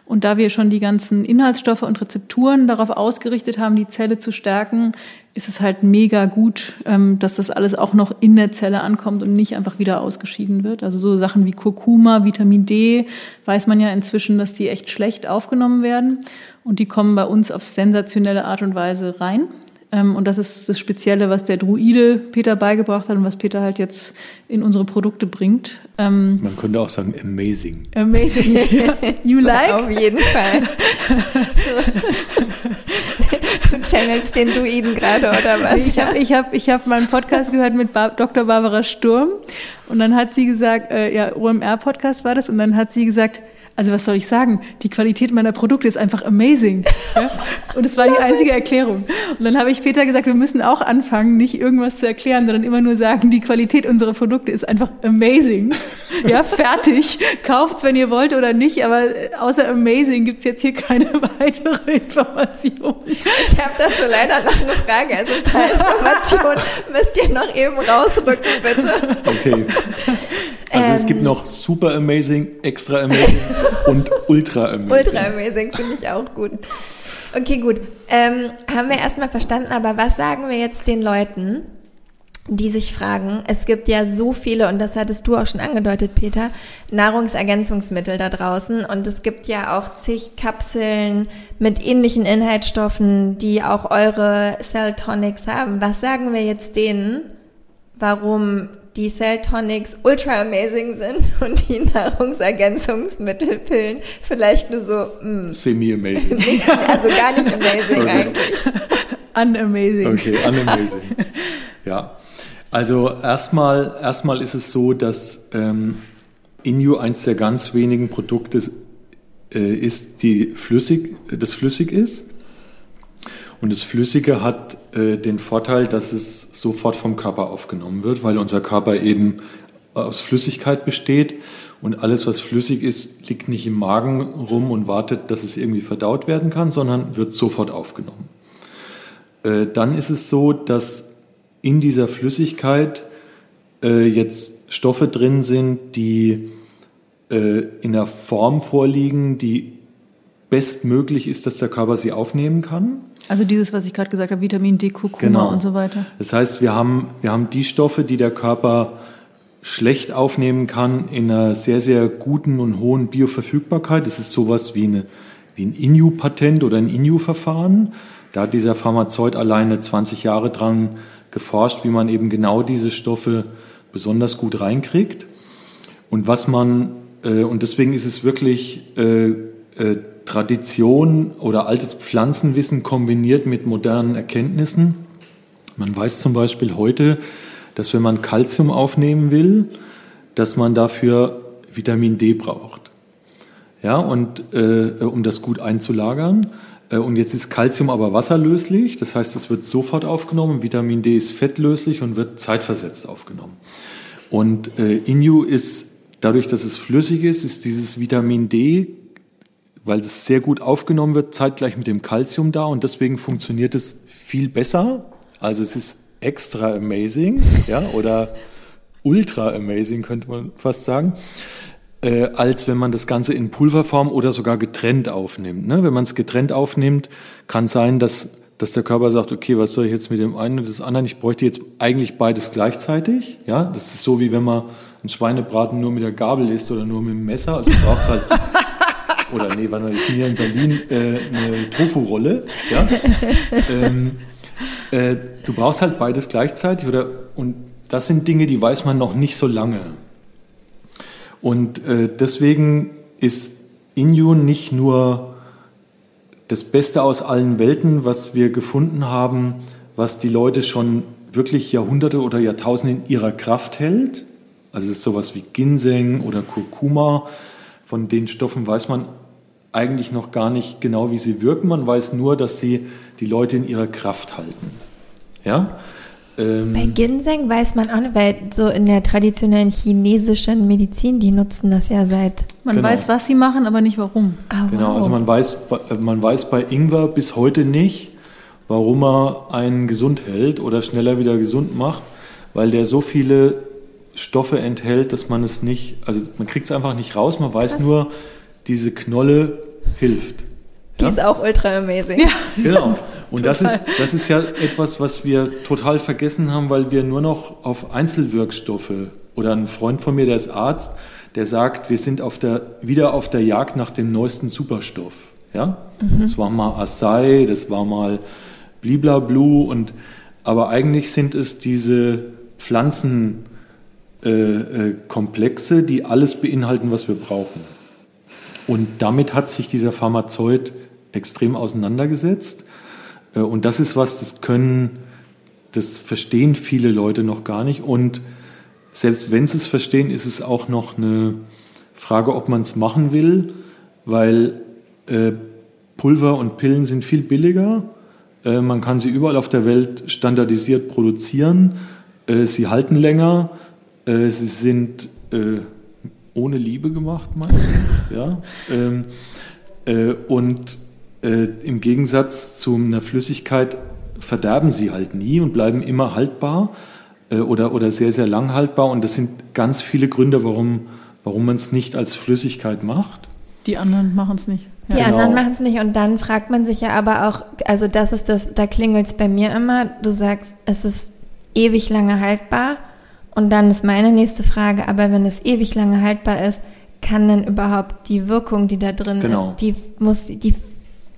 Und da wir schon die ganzen Inhaltsstoffe und Rezepturen darauf ausgerichtet haben, die Zelle zu stärken, ist es halt mega gut, ähm, dass das alles auch noch in der Zelle ankommt und nicht einfach wieder ausgeschieden wird. Also so Sachen wie Kurkuma, Vitamin D, weiß man ja inzwischen, dass die echt schlecht aufgenommen werden. Und die kommen bei uns auf sensationelle Art und Weise rein. Ähm, und das ist das Spezielle, was der Druide Peter beigebracht hat und was Peter halt jetzt in unsere Produkte bringt. Ähm, Man könnte auch sagen, amazing. Amazing. you like? Auf jeden Fall. du channelst den Druiden gerade, oder was? Ich habe ich hab, ich hab meinen Podcast gehört mit ba Dr. Barbara Sturm und dann hat sie gesagt, äh, ja, OMR-Podcast war das, und dann hat sie gesagt, also was soll ich sagen? Die Qualität meiner Produkte ist einfach amazing. Ja? Und es war die einzige Erklärung. Und dann habe ich Peter gesagt, wir müssen auch anfangen, nicht irgendwas zu erklären, sondern immer nur sagen, die Qualität unserer Produkte ist einfach amazing. Ja, fertig. Kauft's, wenn ihr wollt oder nicht, aber außer amazing gibt's jetzt hier keine weitere Information. Ich habe dazu leider noch eine Frage. Also ein paar Informationen müsst ihr noch eben rausrücken, bitte. Okay. Also ähm, es gibt ähm. noch super amazing, extra amazing und ultra amazing. Ultra amazing finde ich auch gut. Okay, gut. Ähm, haben wir erstmal verstanden, aber was sagen wir jetzt den Leuten, die sich fragen, es gibt ja so viele, und das hattest du auch schon angedeutet, Peter, Nahrungsergänzungsmittel da draußen. Und es gibt ja auch zig Kapseln mit ähnlichen Inhaltsstoffen, die auch eure Cell Tonics haben. Was sagen wir jetzt denen, warum die Cell Tonics ultra amazing sind und die Nahrungsergänzungsmittelpillen vielleicht nur so mm, semi-amazing. also gar nicht amazing okay. eigentlich. Unamazing. Okay, unamazing. ja. Also erstmal, erstmal ist es so, dass ähm, Inu eins der ganz wenigen Produkte äh, ist, die flüssig, das flüssig ist. Und das Flüssige hat äh, den Vorteil, dass es sofort vom Körper aufgenommen wird, weil unser Körper eben aus Flüssigkeit besteht. Und alles, was flüssig ist, liegt nicht im Magen rum und wartet, dass es irgendwie verdaut werden kann, sondern wird sofort aufgenommen. Äh, dann ist es so, dass in dieser Flüssigkeit äh, jetzt Stoffe drin sind, die äh, in einer Form vorliegen, die bestmöglich ist, dass der Körper sie aufnehmen kann. Also dieses, was ich gerade gesagt habe, Vitamin D, Kurkuma genau. und so weiter. Das heißt, wir haben, wir haben die Stoffe, die der Körper schlecht aufnehmen kann, in einer sehr, sehr guten und hohen Bioverfügbarkeit. Das ist sowas wie, eine, wie ein INU-Patent oder ein INU-Verfahren. Da hat dieser Pharmazeut alleine 20 Jahre dran geforscht, wie man eben genau diese Stoffe besonders gut reinkriegt. Und was man, äh, und deswegen ist es wirklich äh, äh, Tradition oder altes Pflanzenwissen kombiniert mit modernen Erkenntnissen. Man weiß zum Beispiel heute, dass wenn man Kalzium aufnehmen will, dass man dafür Vitamin D braucht. Ja, und äh, um das gut einzulagern. Äh, und jetzt ist Kalzium aber wasserlöslich, das heißt, es wird sofort aufgenommen. Vitamin D ist fettlöslich und wird zeitversetzt aufgenommen. Und äh, Inu ist, dadurch, dass es flüssig ist, ist dieses Vitamin D weil es sehr gut aufgenommen wird, zeitgleich mit dem Calcium da und deswegen funktioniert es viel besser. Also es ist extra amazing, ja, oder ultra amazing könnte man fast sagen, äh, als wenn man das Ganze in Pulverform oder sogar getrennt aufnimmt. Ne? Wenn man es getrennt aufnimmt, kann sein, dass, dass der Körper sagt, okay, was soll ich jetzt mit dem einen und des anderen? Ich bräuchte jetzt eigentlich beides gleichzeitig. Ja, das ist so wie wenn man ein Schweinebraten nur mit der Gabel isst oder nur mit dem Messer. Also du brauchst halt oder nee, wann war das hier in Berlin, äh, eine Tofu-Rolle. Ja? ähm, äh, du brauchst halt beides gleichzeitig oder, und das sind Dinge, die weiß man noch nicht so lange. Und äh, deswegen ist Injun nicht nur das Beste aus allen Welten, was wir gefunden haben, was die Leute schon wirklich Jahrhunderte oder Jahrtausende in ihrer Kraft hält. Also es ist sowas wie Ginseng oder Kurkuma, von den Stoffen weiß man eigentlich noch gar nicht genau, wie sie wirken. Man weiß nur, dass sie die Leute in ihrer Kraft halten. Ja? Ähm, Bei Ginseng weiß man auch nicht, weil so in der traditionellen chinesischen Medizin, die nutzen das ja seit. Man genau. weiß, was sie machen, aber nicht warum. Oh, genau, wow. also man weiß, man weiß bei Ingwer bis heute nicht, warum er einen gesund hält oder schneller wieder gesund macht weil der so viele Stoffe enthält, dass man es nicht, also man kriegt es einfach nicht raus, man weiß Krass. nur, diese Knolle hilft. Die ja? ist auch ultra amazing. Ja. Genau. Und das ist, das ist ja etwas, was wir total vergessen haben, weil wir nur noch auf Einzelwirkstoffe oder ein Freund von mir, der ist Arzt, der sagt, wir sind auf der, wieder auf der Jagd nach dem neuesten Superstoff. Ja? Mhm. Das war mal Acai, das war mal Bliblablu und aber eigentlich sind es diese Pflanzenkomplexe, äh, äh, die alles beinhalten, was wir brauchen. Und damit hat sich dieser Pharmazeut extrem auseinandergesetzt. Äh, und das ist was, das können, das verstehen viele Leute noch gar nicht. Und selbst wenn sie es verstehen, ist es auch noch eine Frage, ob man es machen will, weil äh, Pulver und Pillen sind viel billiger. Äh, man kann sie überall auf der Welt standardisiert produzieren. Äh, sie halten länger. Äh, sie sind äh, ohne Liebe gemacht meistens. ja? Ähm, und im Gegensatz zu einer Flüssigkeit verderben sie halt nie und bleiben immer haltbar oder, oder sehr, sehr lang haltbar. Und das sind ganz viele Gründe, warum, warum man es nicht als Flüssigkeit macht. Die anderen machen es nicht. Ja. Die genau. anderen machen es nicht. Und dann fragt man sich ja aber auch, also das ist das, da klingelt es bei mir immer, du sagst, es ist ewig lange haltbar. Und dann ist meine nächste Frage, aber wenn es ewig lange haltbar ist, kann denn überhaupt die Wirkung, die da drin genau. ist, die muss, die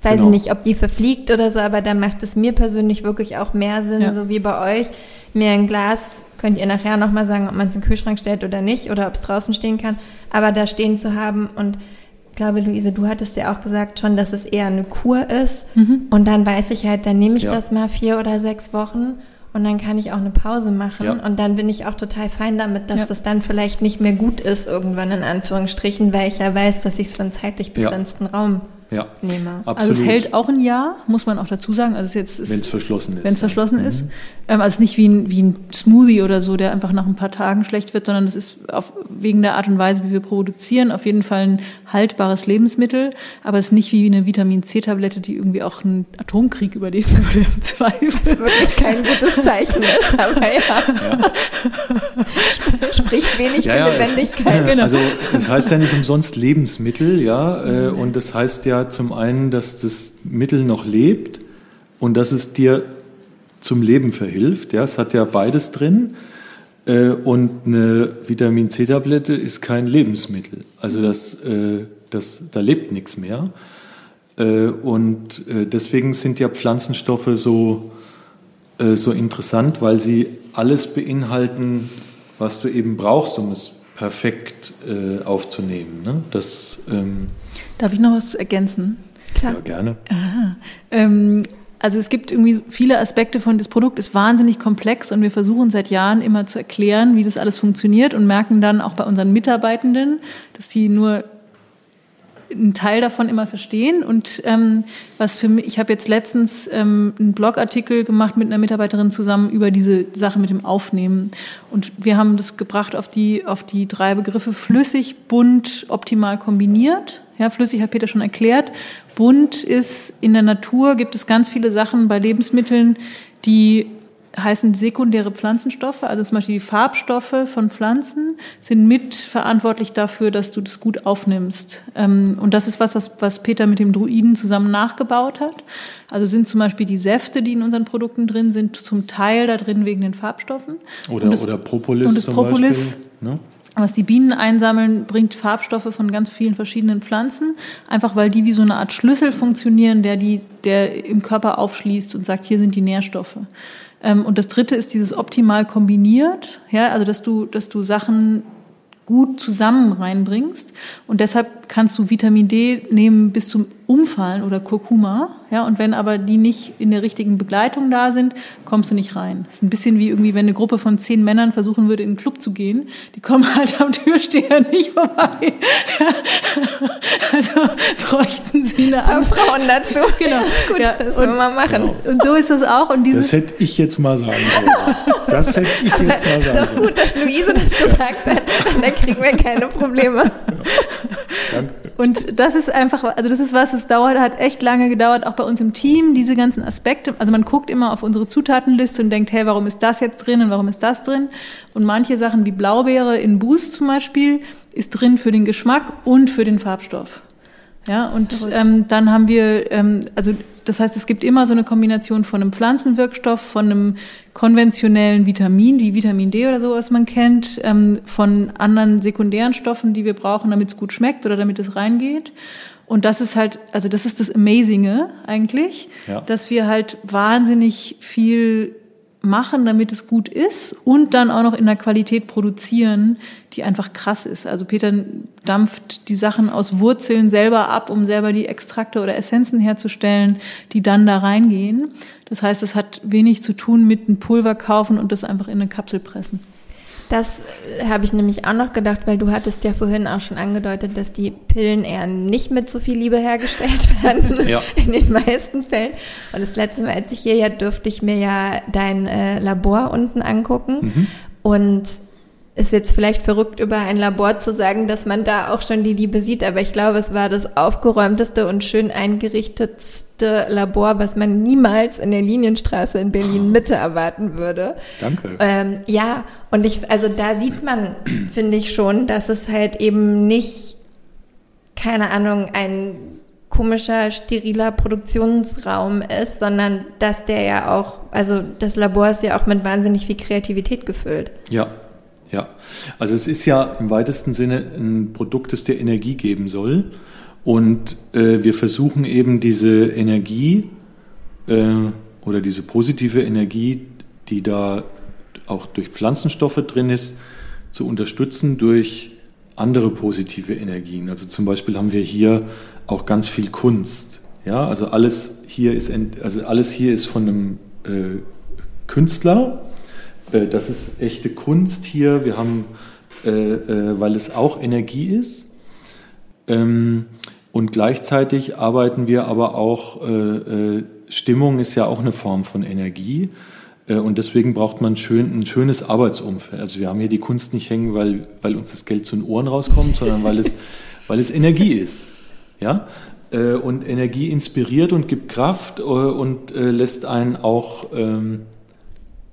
weiß genau. ich nicht, ob die verfliegt oder so, aber da macht es mir persönlich wirklich auch mehr Sinn, ja. so wie bei euch, mir ein Glas, könnt ihr nachher nochmal sagen, ob man es in den Kühlschrank stellt oder nicht, oder ob es draußen stehen kann, aber da stehen zu haben und ich glaube, Luise, du hattest ja auch gesagt schon, dass es eher eine Kur ist. Mhm. Und dann weiß ich halt, dann nehme ich ja. das mal vier oder sechs Wochen und dann kann ich auch eine Pause machen. Ja. Und dann bin ich auch total fein damit, dass ja. das dann vielleicht nicht mehr gut ist, irgendwann in Anführungsstrichen, weil ich ja weiß, dass ich es für einen zeitlich begrenzten Raum ja, nehme. Absolut. Also es hält auch ein Jahr, muss man auch dazu sagen. Also jetzt wenn es verschlossen ist. Wenn es verschlossen mhm. ist. Ähm, also nicht wie ein, wie ein Smoothie oder so, der einfach nach ein paar Tagen schlecht wird, sondern das ist auf, wegen der Art und Weise, wie wir produzieren, auf jeden Fall ein haltbares Lebensmittel. Aber es ist nicht wie eine Vitamin C-Tablette, die irgendwie auch einen Atomkrieg überleben würde im Zweifel. Was wirklich kein gutes Zeichen ist, aber ja. ja. Spricht wenig ja, für Lebendigkeit. Es, genau. Also es heißt ja nicht umsonst Lebensmittel, ja. Äh, und das heißt ja zum einen, dass das Mittel noch lebt und dass es dir zum Leben verhilft. Ja, es hat ja beides drin. Äh, und eine Vitamin C-Tablette ist kein Lebensmittel. Also das, äh, das, da lebt nichts mehr. Äh, und deswegen sind ja Pflanzenstoffe so, so interessant, weil sie alles beinhalten, was du eben brauchst, um es perfekt aufzunehmen. Ne? Das, ähm Darf ich noch was ergänzen? Klar. Ja, gerne. Ähm, also es gibt irgendwie viele Aspekte von das Produkt ist wahnsinnig komplex und wir versuchen seit Jahren immer zu erklären, wie das alles funktioniert und merken dann auch bei unseren Mitarbeitenden, dass die nur einen Teil davon immer verstehen. Und ähm, was für mich, ich habe jetzt letztens ähm, einen Blogartikel gemacht mit einer Mitarbeiterin zusammen über diese Sache mit dem Aufnehmen. Und wir haben das gebracht auf die, auf die drei Begriffe flüssig, bunt, optimal kombiniert. Ja, flüssig hat Peter schon erklärt. Bunt ist in der Natur gibt es ganz viele Sachen bei Lebensmitteln, die heißen sekundäre Pflanzenstoffe, also zum Beispiel die Farbstoffe von Pflanzen sind mitverantwortlich dafür, dass du das gut aufnimmst. Ähm, und das ist was, was, was Peter mit dem Druiden zusammen nachgebaut hat. Also sind zum Beispiel die Säfte, die in unseren Produkten drin sind, zum Teil da drin wegen den Farbstoffen. Oder, das, oder Propolis und das zum Propolis, Beispiel. Ne? Was die Bienen einsammeln, bringt Farbstoffe von ganz vielen verschiedenen Pflanzen, einfach weil die wie so eine Art Schlüssel funktionieren, der die, der im Körper aufschließt und sagt, hier sind die Nährstoffe. Ähm, und das dritte ist dieses optimal kombiniert, ja, also dass du, dass du Sachen gut zusammen reinbringst. Und deshalb kannst du Vitamin D nehmen bis zum Umfallen oder Kurkuma. Ja, und wenn aber die nicht in der richtigen Begleitung da sind, kommst du nicht rein. Das ist ein bisschen wie irgendwie, wenn eine Gruppe von zehn Männern versuchen würde, in einen Club zu gehen. Die kommen halt am Türsteher nicht vorbei. also bräuchten sie eine andere. Frauen dazu. Genau. Gut, ja. das wollen wir machen. Genau. Und so ist das auch. Und dieses das hätte ich jetzt mal sagen sollen. Das hätte ich jetzt mal sagen sollen. Doch gut, dass Luise das gesagt hat. Da kriegen wir keine Probleme. Ja. Danke. Und das ist einfach, also das ist was, es dauert, hat echt lange gedauert, auch bei uns im Team, diese ganzen Aspekte. Also man guckt immer auf unsere Zutatenliste und denkt, hey, warum ist das jetzt drin und warum ist das drin? Und manche Sachen wie Blaubeere in Boost zum Beispiel ist drin für den Geschmack und für den Farbstoff. Ja, und ähm, dann haben wir, ähm, also das heißt, es gibt immer so eine Kombination von einem Pflanzenwirkstoff, von einem konventionellen Vitamin, wie Vitamin D oder so, was man kennt, ähm, von anderen sekundären Stoffen, die wir brauchen, damit es gut schmeckt oder damit es reingeht. Und das ist halt, also das ist das Amazinge eigentlich, ja. dass wir halt wahnsinnig viel machen, damit es gut ist und dann auch noch in der Qualität produzieren, die einfach krass ist. Also Peter dampft die Sachen aus Wurzeln selber ab, um selber die Extrakte oder Essenzen herzustellen, die dann da reingehen. Das heißt, es hat wenig zu tun mit einem Pulver kaufen und das einfach in eine Kapsel pressen. Das äh, habe ich nämlich auch noch gedacht, weil du hattest ja vorhin auch schon angedeutet, dass die Pillen eher nicht mit so viel Liebe hergestellt werden, ja. in den meisten Fällen. Und das letzte Mal, als ich hier ja, durfte ich mir ja dein äh, Labor unten angucken. Mhm. Und ist jetzt vielleicht verrückt, über ein Labor zu sagen, dass man da auch schon die Liebe sieht, aber ich glaube, es war das aufgeräumteste und schön eingerichtetste Labor, was man niemals in der Linienstraße in Berlin Mitte erwarten würde. Danke. Ähm, ja, und ich, also da sieht man, finde ich schon, dass es halt eben nicht, keine Ahnung, ein komischer, steriler Produktionsraum ist, sondern dass der ja auch, also das Labor ist ja auch mit wahnsinnig viel Kreativität gefüllt. Ja, ja, also es ist ja im weitesten Sinne ein Produkt, das dir Energie geben soll. Und äh, wir versuchen eben diese Energie äh, oder diese positive Energie, die da auch durch Pflanzenstoffe drin ist, zu unterstützen durch andere positive Energien. Also zum Beispiel haben wir hier auch ganz viel Kunst. Ja, also alles hier ist, also alles hier ist von einem äh, Künstler, äh, das ist echte Kunst hier. Wir haben, äh, äh, weil es auch Energie ist. Ähm, und gleichzeitig arbeiten wir aber auch, Stimmung ist ja auch eine Form von Energie. Und deswegen braucht man schön, ein schönes Arbeitsumfeld. Also wir haben hier die Kunst nicht hängen, weil, weil uns das Geld zu den Ohren rauskommt, sondern weil es, weil es Energie ist. Ja? Und Energie inspiriert und gibt Kraft und lässt einen auch ähm,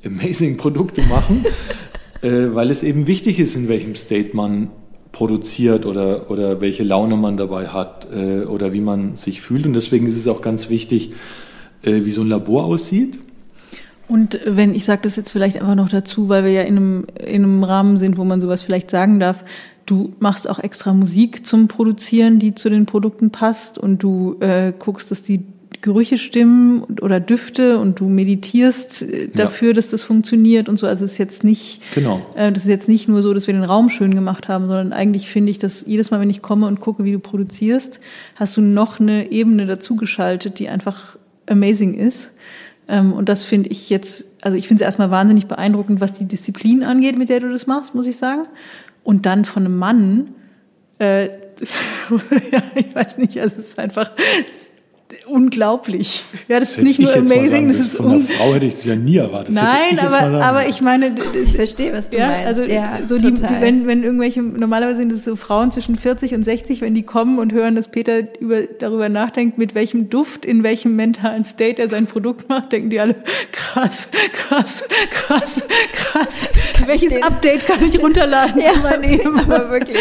amazing Produkte machen, äh, weil es eben wichtig ist, in welchem State man produziert oder, oder welche Laune man dabei hat äh, oder wie man sich fühlt. Und deswegen ist es auch ganz wichtig, äh, wie so ein Labor aussieht. Und wenn ich sage das jetzt vielleicht einfach noch dazu, weil wir ja in einem, in einem Rahmen sind, wo man sowas vielleicht sagen darf, du machst auch extra Musik zum Produzieren, die zu den Produkten passt und du äh, guckst, dass die Gerüche stimmen oder Düfte und du meditierst äh, dafür, ja. dass das funktioniert und so. Also es ist jetzt nicht, genau. äh, das ist jetzt nicht nur so, dass wir den Raum schön gemacht haben, sondern eigentlich finde ich, dass jedes Mal, wenn ich komme und gucke, wie du produzierst, hast du noch eine Ebene dazugeschaltet, die einfach amazing ist. Ähm, und das finde ich jetzt, also ich finde es erstmal wahnsinnig beeindruckend, was die Disziplin angeht, mit der du das machst, muss ich sagen. Und dann von einem Mann, äh, ja, ich weiß nicht, es ist einfach, unglaublich. Ja, das, das ist nicht nur amazing, das, das ist von einer Frau hätte ich es ja nie erwartet. Nein, aber, aber ich meine, ich verstehe, was du ja, meinst. Also ja, so die, die, wenn, wenn irgendwelche, normalerweise sind es so Frauen zwischen 40 und 60, wenn die kommen und hören, dass Peter über, darüber nachdenkt, mit welchem Duft, in welchem mentalen State er sein Produkt macht, denken die alle, krass, krass, krass, krass. Kann Welches Update kann ich runterladen ja? Aber wirklich.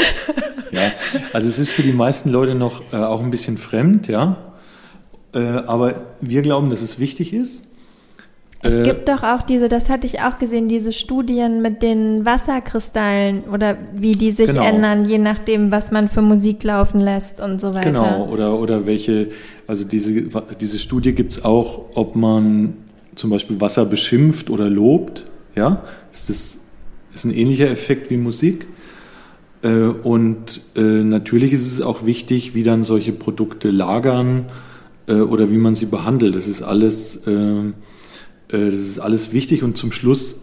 Ja, also es ist für die meisten Leute noch äh, auch ein bisschen fremd, ja. Äh, aber wir glauben, dass es wichtig ist. Es äh, gibt doch auch diese, das hatte ich auch gesehen, diese Studien mit den Wasserkristallen oder wie die sich genau. ändern, je nachdem, was man für Musik laufen lässt und so weiter. Genau, oder, oder welche, also diese, diese Studie gibt es auch, ob man zum Beispiel Wasser beschimpft oder lobt. Ja, ist das ist ein ähnlicher Effekt wie Musik. Äh, und natürlich ist es auch wichtig, wie dann solche Produkte lagern äh, oder wie man sie behandelt. Das ist alles, äh, äh, das ist alles wichtig und zum Schluss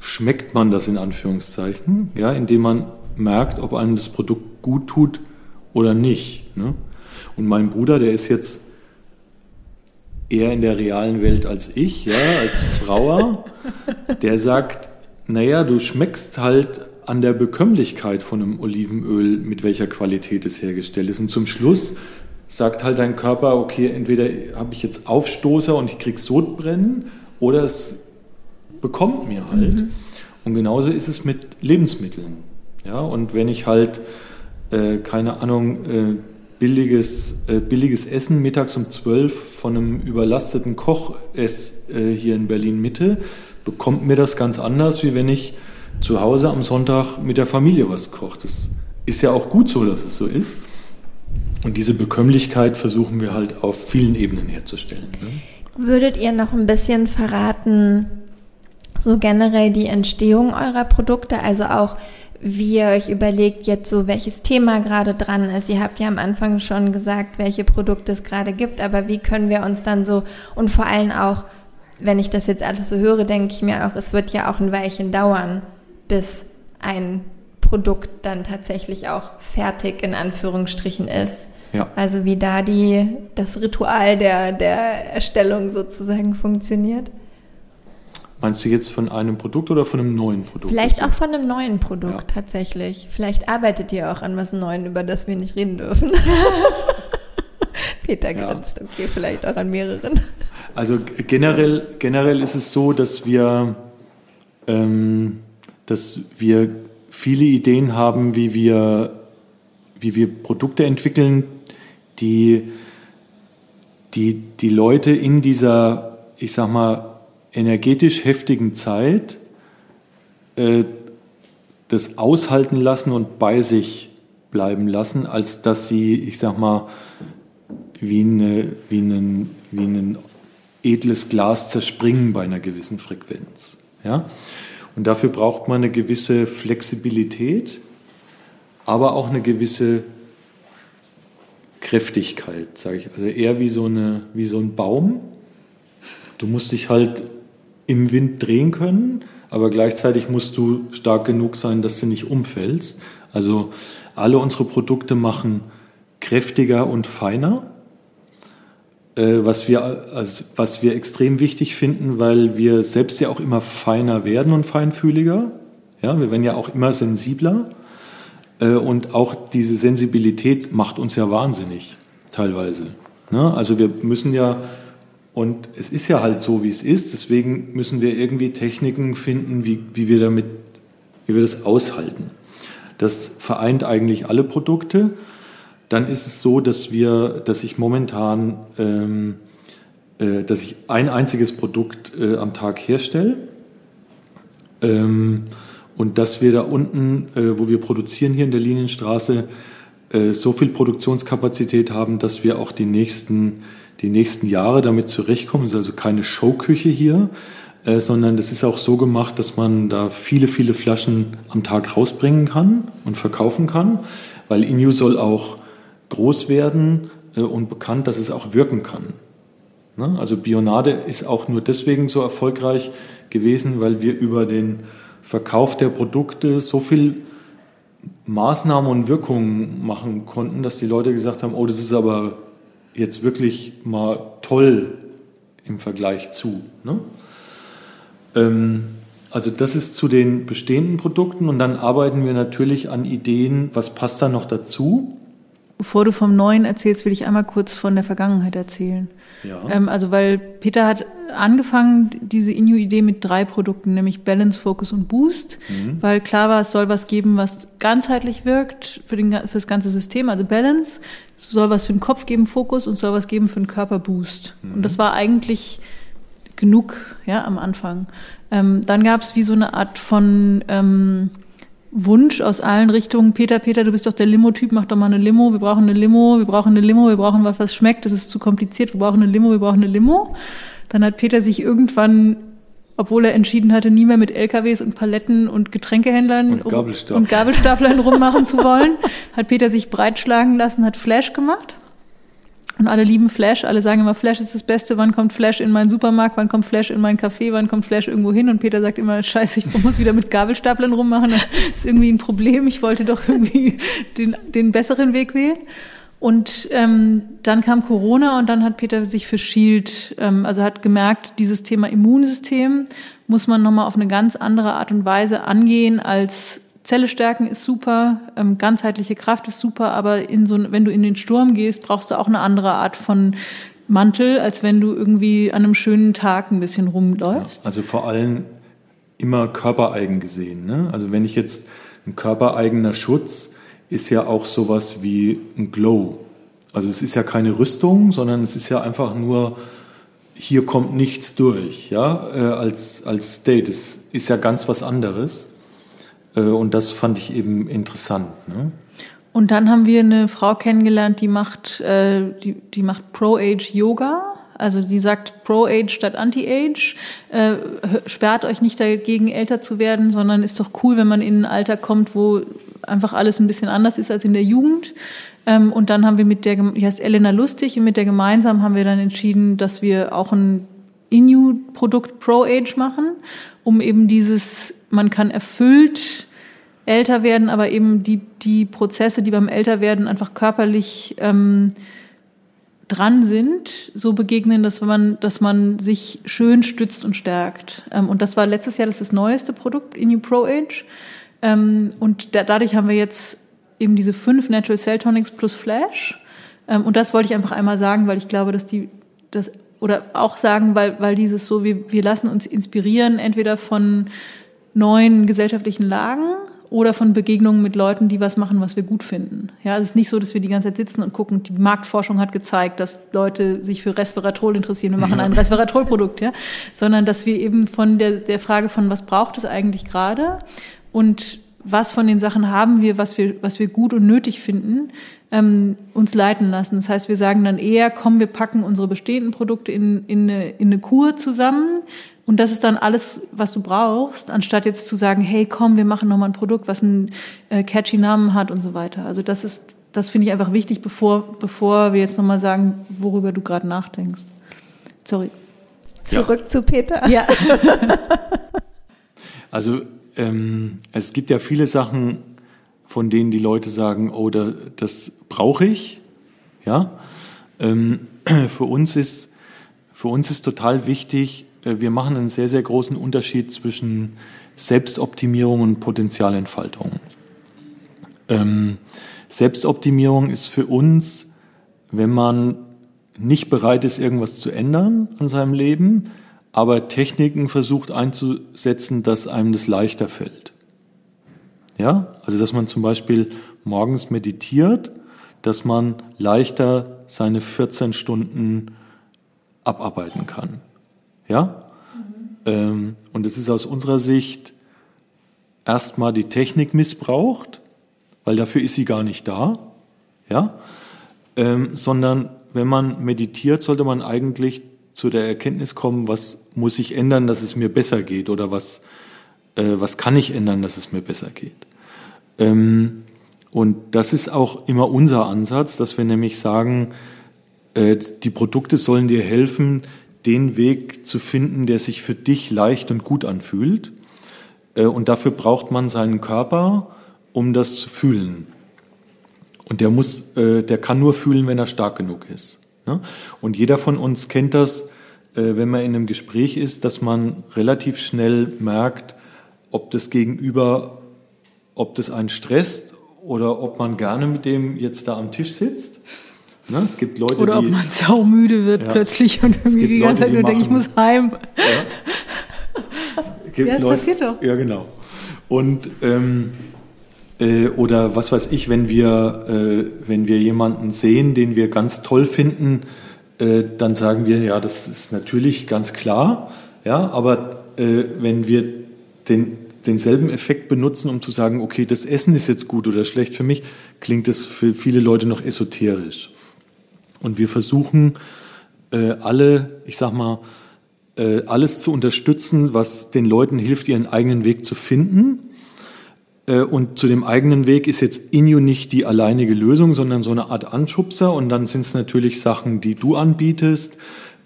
schmeckt man das in Anführungszeichen, ja, indem man merkt, ob einem das Produkt gut tut oder nicht. Ne? Und mein Bruder, der ist jetzt eher in der realen Welt als ich, ja, als Brauer, der sagt, naja, du schmeckst halt an der Bekömmlichkeit von einem Olivenöl, mit welcher Qualität es hergestellt ist. Und zum Schluss sagt halt dein Körper, okay, entweder habe ich jetzt Aufstoßer und ich kriege Sodbrennen oder es bekommt mir halt. Mhm. Und genauso ist es mit Lebensmitteln. Ja, und wenn ich halt, äh, keine Ahnung, äh, billiges, äh, billiges Essen mittags um 12 von einem überlasteten Koch esse äh, hier in Berlin Mitte, bekommt mir das ganz anders, wie wenn ich zu Hause am Sonntag mit der Familie was koche. Das ist ja auch gut so, dass es so ist. Und diese Bekömmlichkeit versuchen wir halt auf vielen Ebenen herzustellen. Ne? Würdet ihr noch ein bisschen verraten, so generell die Entstehung eurer Produkte, also auch wie ihr euch überlegt jetzt so, welches Thema gerade dran ist. Ihr habt ja am Anfang schon gesagt, welche Produkte es gerade gibt, aber wie können wir uns dann so und vor allem auch, wenn ich das jetzt alles so höre, denke ich mir auch, es wird ja auch ein Weilchen dauern, bis ein Produkt dann tatsächlich auch fertig in Anführungsstrichen ist. Ja. Also wie da die, das Ritual der, der Erstellung sozusagen funktioniert. Meinst du jetzt von einem Produkt oder von einem neuen Produkt? Vielleicht auch von einem neuen Produkt ja. tatsächlich. Vielleicht arbeitet ihr auch an was Neuem, über das wir nicht reden dürfen. Peter grinst, ja. okay, vielleicht auch an mehreren. Also generell, generell ist es so, dass wir, ähm, dass wir viele Ideen haben, wie wir, wie wir Produkte entwickeln, die, die die Leute in dieser, ich sag mal, energetisch heftigen Zeit äh, das aushalten lassen und bei sich bleiben lassen, als dass sie, ich sag mal, wie, eine, wie, einen, wie ein edles Glas zerspringen bei einer gewissen Frequenz. Ja? Und dafür braucht man eine gewisse Flexibilität, aber auch eine gewisse Kräftigkeit, sage ich. Also eher wie so, eine, wie so ein Baum. Du musst dich halt im Wind drehen können, aber gleichzeitig musst du stark genug sein, dass du nicht umfällst. Also alle unsere Produkte machen kräftiger und feiner, äh, was, wir, was wir extrem wichtig finden, weil wir selbst ja auch immer feiner werden und feinfühliger. Ja, wir werden ja auch immer sensibler. Äh, und auch diese Sensibilität macht uns ja wahnsinnig, teilweise. Ne? Also wir müssen ja und es ist ja halt so, wie es ist. Deswegen müssen wir irgendwie Techniken finden, wie, wie, wir damit, wie wir das aushalten. Das vereint eigentlich alle Produkte. Dann ist es so, dass wir, dass ich momentan, ähm, äh, dass ich ein einziges Produkt äh, am Tag herstelle. Ähm, und dass wir da unten, äh, wo wir produzieren hier in der Linienstraße, äh, so viel Produktionskapazität haben, dass wir auch die nächsten die nächsten Jahre damit zurechtkommen. Es ist also keine Showküche hier, äh, sondern das ist auch so gemacht, dass man da viele, viele Flaschen am Tag rausbringen kann und verkaufen kann, weil Inu soll auch groß werden äh, und bekannt, dass es auch wirken kann. Ne? Also Bionade ist auch nur deswegen so erfolgreich gewesen, weil wir über den Verkauf der Produkte so viel Maßnahmen und Wirkungen machen konnten, dass die Leute gesagt haben, oh, das ist aber jetzt wirklich mal toll im Vergleich zu. Ne? Ähm, also das ist zu den bestehenden Produkten und dann arbeiten wir natürlich an Ideen, was passt da noch dazu. Bevor du vom Neuen erzählst, will ich einmal kurz von der Vergangenheit erzählen. Ja. Ähm, also weil Peter hat angefangen, diese Inu-Idee mit drei Produkten, nämlich Balance, Focus und Boost, mhm. weil klar war, es soll was geben, was ganzheitlich wirkt für, den, für das ganze System. Also Balance, es soll was für den Kopf geben, Fokus, und es soll was geben für den Körper, Boost. Mhm. Und das war eigentlich genug ja, am Anfang. Ähm, dann gab es wie so eine Art von... Ähm, Wunsch aus allen Richtungen, Peter, Peter, du bist doch der Limo-Typ, mach doch mal eine Limo, wir brauchen eine Limo, wir brauchen eine Limo, wir brauchen was, was schmeckt, das ist zu kompliziert, wir brauchen eine Limo, wir brauchen eine Limo. Dann hat Peter sich irgendwann, obwohl er entschieden hatte, nie mehr mit LKWs und Paletten und Getränkehändlern und, Gabelstapler. und Gabelstaplern rummachen zu wollen, hat Peter sich breitschlagen lassen, hat Flash gemacht und alle lieben Flash, alle sagen immer, Flash ist das Beste, wann kommt Flash in meinen Supermarkt, wann kommt Flash in mein Café, wann kommt Flash irgendwo hin? Und Peter sagt immer, scheiße, ich muss wieder mit Gabelstaplern rummachen, das ist irgendwie ein Problem, ich wollte doch irgendwie den, den besseren Weg wählen. Und ähm, dann kam Corona und dann hat Peter sich für Shield, ähm, also hat gemerkt, dieses Thema Immunsystem muss man nochmal auf eine ganz andere Art und Weise angehen als Zelle stärken ist super, ähm, ganzheitliche Kraft ist super, aber in so, wenn du in den Sturm gehst, brauchst du auch eine andere Art von Mantel, als wenn du irgendwie an einem schönen Tag ein bisschen rumläufst. Ja, also vor allem immer körpereigen gesehen. Ne? Also wenn ich jetzt ein körpereigener Schutz ist ja auch sowas wie ein Glow. Also es ist ja keine Rüstung, sondern es ist ja einfach nur, hier kommt nichts durch, ja, äh, als, als State. Es ist ja ganz was anderes. Äh, und das fand ich eben interessant. Ne? Und dann haben wir eine Frau kennengelernt, die macht, äh, die, die macht Pro-Age Yoga. Also die sagt Pro-Age statt Anti-Age. Äh, sperrt euch nicht dagegen, älter zu werden, sondern ist doch cool, wenn man in ein Alter kommt, wo einfach alles ein bisschen anders ist als in der Jugend. Ähm, und dann haben wir mit der, die heißt Elena Lustig, und mit der gemeinsam haben wir dann entschieden, dass wir auch ein Inu-Produkt Pro-Age machen, um eben dieses, man kann erfüllt älter werden, aber eben die, die Prozesse, die beim Älterwerden einfach körperlich ähm, dran sind, so begegnen, dass man, dass man sich schön stützt und stärkt. Ähm, und das war letztes Jahr das, das neueste Produkt, Inu Pro Age. Ähm, und da, dadurch haben wir jetzt eben diese fünf Natural Cell Tonics plus Flash. Ähm, und das wollte ich einfach einmal sagen, weil ich glaube, dass die, das, oder auch sagen, weil, weil dieses so, wir, wir lassen uns inspirieren, entweder von neuen gesellschaftlichen Lagen oder von Begegnungen mit Leuten, die was machen, was wir gut finden. Ja, es ist nicht so, dass wir die ganze Zeit sitzen und gucken. Die Marktforschung hat gezeigt, dass Leute sich für Resveratrol interessieren. Wir machen ein Resveratrol-Produkt, ja, sondern dass wir eben von der, der Frage von was braucht es eigentlich gerade und was von den Sachen haben wir, was wir, was wir gut und nötig finden, ähm, uns leiten lassen. Das heißt, wir sagen dann eher, komm, wir packen unsere bestehenden Produkte in, in, eine, in eine Kur zusammen. Und das ist dann alles, was du brauchst, anstatt jetzt zu sagen, hey, komm, wir machen nochmal ein Produkt, was einen äh, catchy Namen hat und so weiter. Also das ist, das finde ich einfach wichtig, bevor, bevor wir jetzt nochmal sagen, worüber du gerade nachdenkst. Sorry. Zurück ja. zu Peter. Ja. also ähm, es gibt ja viele Sachen, von denen die Leute sagen, oh, da, das brauche ich. Ja, ähm, für uns ist für uns ist total wichtig. Äh, wir machen einen sehr sehr großen Unterschied zwischen Selbstoptimierung und Potenzialentfaltung. Ähm, Selbstoptimierung ist für uns, wenn man nicht bereit ist, irgendwas zu ändern an seinem Leben, aber Techniken versucht einzusetzen, dass einem das leichter fällt. Ja, also dass man zum Beispiel morgens meditiert, dass man leichter seine 14 Stunden abarbeiten kann. Ja? Mhm. Ähm, und es ist aus unserer Sicht erstmal die Technik missbraucht, weil dafür ist sie gar nicht da. Ja? Ähm, sondern wenn man meditiert, sollte man eigentlich zu der Erkenntnis kommen, was muss ich ändern, dass es mir besser geht oder was, äh, was kann ich ändern, dass es mir besser geht. Ähm, und das ist auch immer unser Ansatz, dass wir nämlich sagen, äh, die Produkte sollen dir helfen, den Weg zu finden, der sich für dich leicht und gut anfühlt. Äh, und dafür braucht man seinen Körper, um das zu fühlen. Und der muss, äh, der kann nur fühlen, wenn er stark genug ist. Ne? Und jeder von uns kennt das, äh, wenn man in einem Gespräch ist, dass man relativ schnell merkt, ob das Gegenüber, ob das einen stresst oder ob man gerne mit dem jetzt da am Tisch sitzt. Ne? Es gibt Leute, oder die, ob man saumüde wird ja, plötzlich und irgendwie die ganze Zeit nur denkt, ich muss heim. Ja, ja das Leute, passiert doch. Ja, genau. Und ähm, äh, oder was weiß ich, wenn wir, äh, wenn wir jemanden sehen, den wir ganz toll finden, äh, dann sagen wir, ja, das ist natürlich ganz klar, ja, aber äh, wenn wir den, denselben Effekt benutzen, um zu sagen, okay, das Essen ist jetzt gut oder schlecht für mich, klingt das für viele Leute noch esoterisch. Und wir versuchen äh, alle, ich sag mal, äh, alles zu unterstützen, was den Leuten hilft, ihren eigenen Weg zu finden äh, und zu dem eigenen Weg ist jetzt Inju nicht die alleinige Lösung, sondern so eine Art Anschubser. Und dann sind es natürlich Sachen, die du anbietest.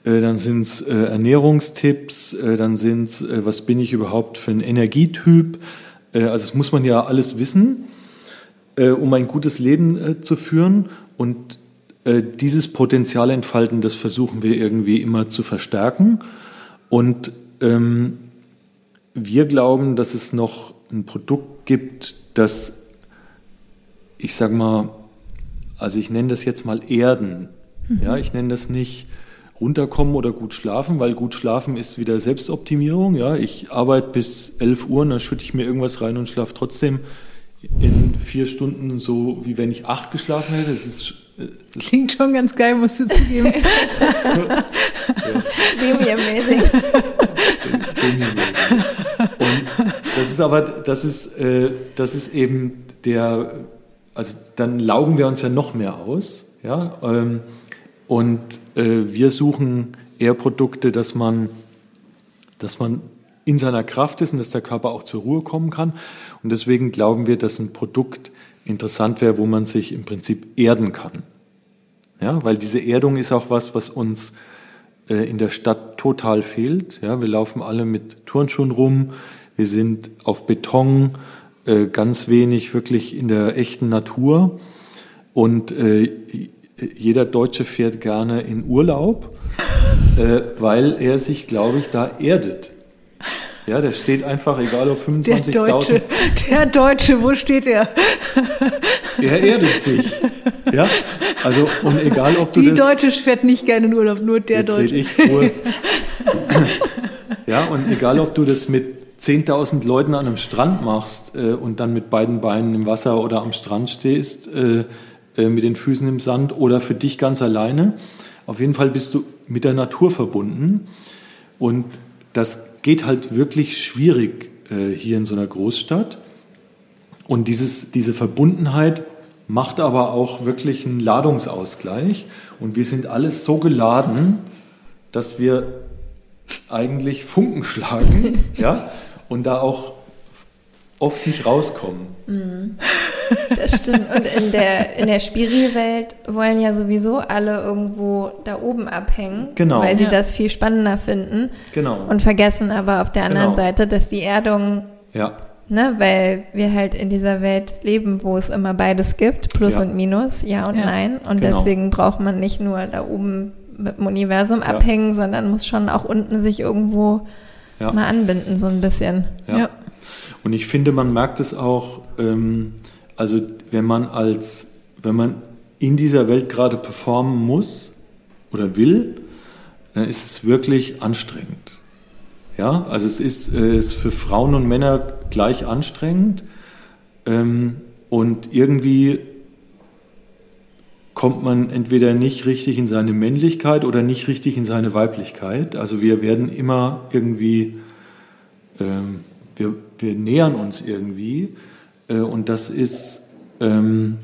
Dann sind es äh, Ernährungstipps. Dann sind es, was bin ich überhaupt für ein Energietyp? Also das muss man ja alles wissen, um ein gutes Leben zu führen. Und dieses Potenzial entfalten, das versuchen wir irgendwie immer zu verstärken. Und ähm, wir glauben, dass es noch ein Produkt gibt, das, ich sag mal, also ich nenne das jetzt mal Erden. Mhm. Ja, ich nenne das nicht runterkommen oder gut schlafen, weil gut schlafen ist wieder Selbstoptimierung. Ja, ich arbeite bis 11 Uhr und dann schütte ich mir irgendwas rein und schlafe trotzdem in vier Stunden so, wie wenn ich acht geschlafen hätte. Das ist Klingt schon ganz geil, musst du zugeben. Semi-amazing. Semi-amazing. Und das ist aber, das ist, äh, das ist eben der, also dann laugen wir uns ja noch mehr aus. Ja? Ähm, und äh, wir suchen eher Produkte, dass man, dass man in seiner Kraft ist und dass der Körper auch zur Ruhe kommen kann. Und deswegen glauben wir, dass ein Produkt interessant wäre, wo man sich im Prinzip erden kann. Ja, weil diese Erdung ist auch was, was uns äh, in der Stadt total fehlt. Ja, wir laufen alle mit Turnschuhen rum, wir sind auf Beton, äh, ganz wenig wirklich in der echten Natur. Und äh, jeder Deutsche fährt gerne in Urlaub, äh, weil er sich, glaube ich, da erdet. Ja, der steht einfach, egal auf 25.000. Der Deutsche, der Deutsche, wo steht er? Er erdet sich. Ja, also und egal ob du Die das, Deutsche fährt nicht gerne in Urlaub, nur der jetzt Deutsche. Ich wohl. ja, und egal ob du das mit 10.000 Leuten an einem Strand machst äh, und dann mit beiden Beinen im Wasser oder am Strand stehst, äh, äh, mit den Füßen im Sand oder für dich ganz alleine, auf jeden Fall bist du mit der Natur verbunden und das geht halt wirklich schwierig äh, hier in so einer Großstadt. Und dieses, diese Verbundenheit macht aber auch wirklich einen Ladungsausgleich. Und wir sind alles so geladen, dass wir eigentlich Funken schlagen ja, und da auch oft nicht rauskommen. Mhm. Das stimmt. Und in der, in der Spiri-Welt wollen ja sowieso alle irgendwo da oben abhängen, genau. weil sie ja. das viel spannender finden. Genau. Und vergessen aber auf der anderen Genau. Seite, dass die Erdung, Ja, ne, weil wir halt in dieser Welt leben, wo es immer beides gibt, Plus Ja. und Minus, Ja und Ja. Nein. Und Genau. deswegen braucht man nicht nur da oben mit dem Universum Ja. abhängen, sondern muss schon auch unten sich irgendwo ja. mal anbinden, so ein bisschen. Ja. Ja. Und ich finde, man merkt es auch, ähm, also wenn man als, wenn man in dieser Welt gerade performen muss oder will, dann ist es wirklich anstrengend. Ja, also es ist, äh, ist für Frauen und Männer gleich anstrengend ähm, und irgendwie kommt man entweder nicht richtig in seine Männlichkeit oder nicht richtig in seine Weiblichkeit. Also wir werden immer irgendwie ähm, wir, wir nähern uns irgendwie und das ist, ähm,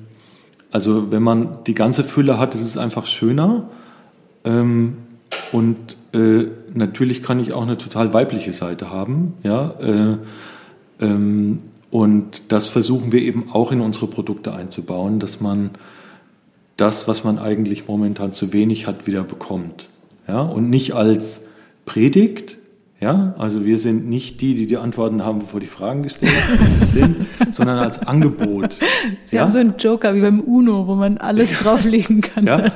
also wenn man die ganze Fülle hat, ist es einfach schöner. Ähm, und äh, natürlich kann ich auch eine total weibliche Seite haben, ja, äh, ähm, und das versuchen wir eben auch in unsere Produkte einzubauen, dass man das, was man eigentlich momentan zu wenig hat, wieder bekommt, ja, und nicht als Predigt, ja, also wir sind nicht die, die die Antworten haben, bevor die Fragen gestellt sind, sondern als Angebot. Sie ja? haben so einen Joker wie beim Uno, wo man alles drauflegen kann. ja,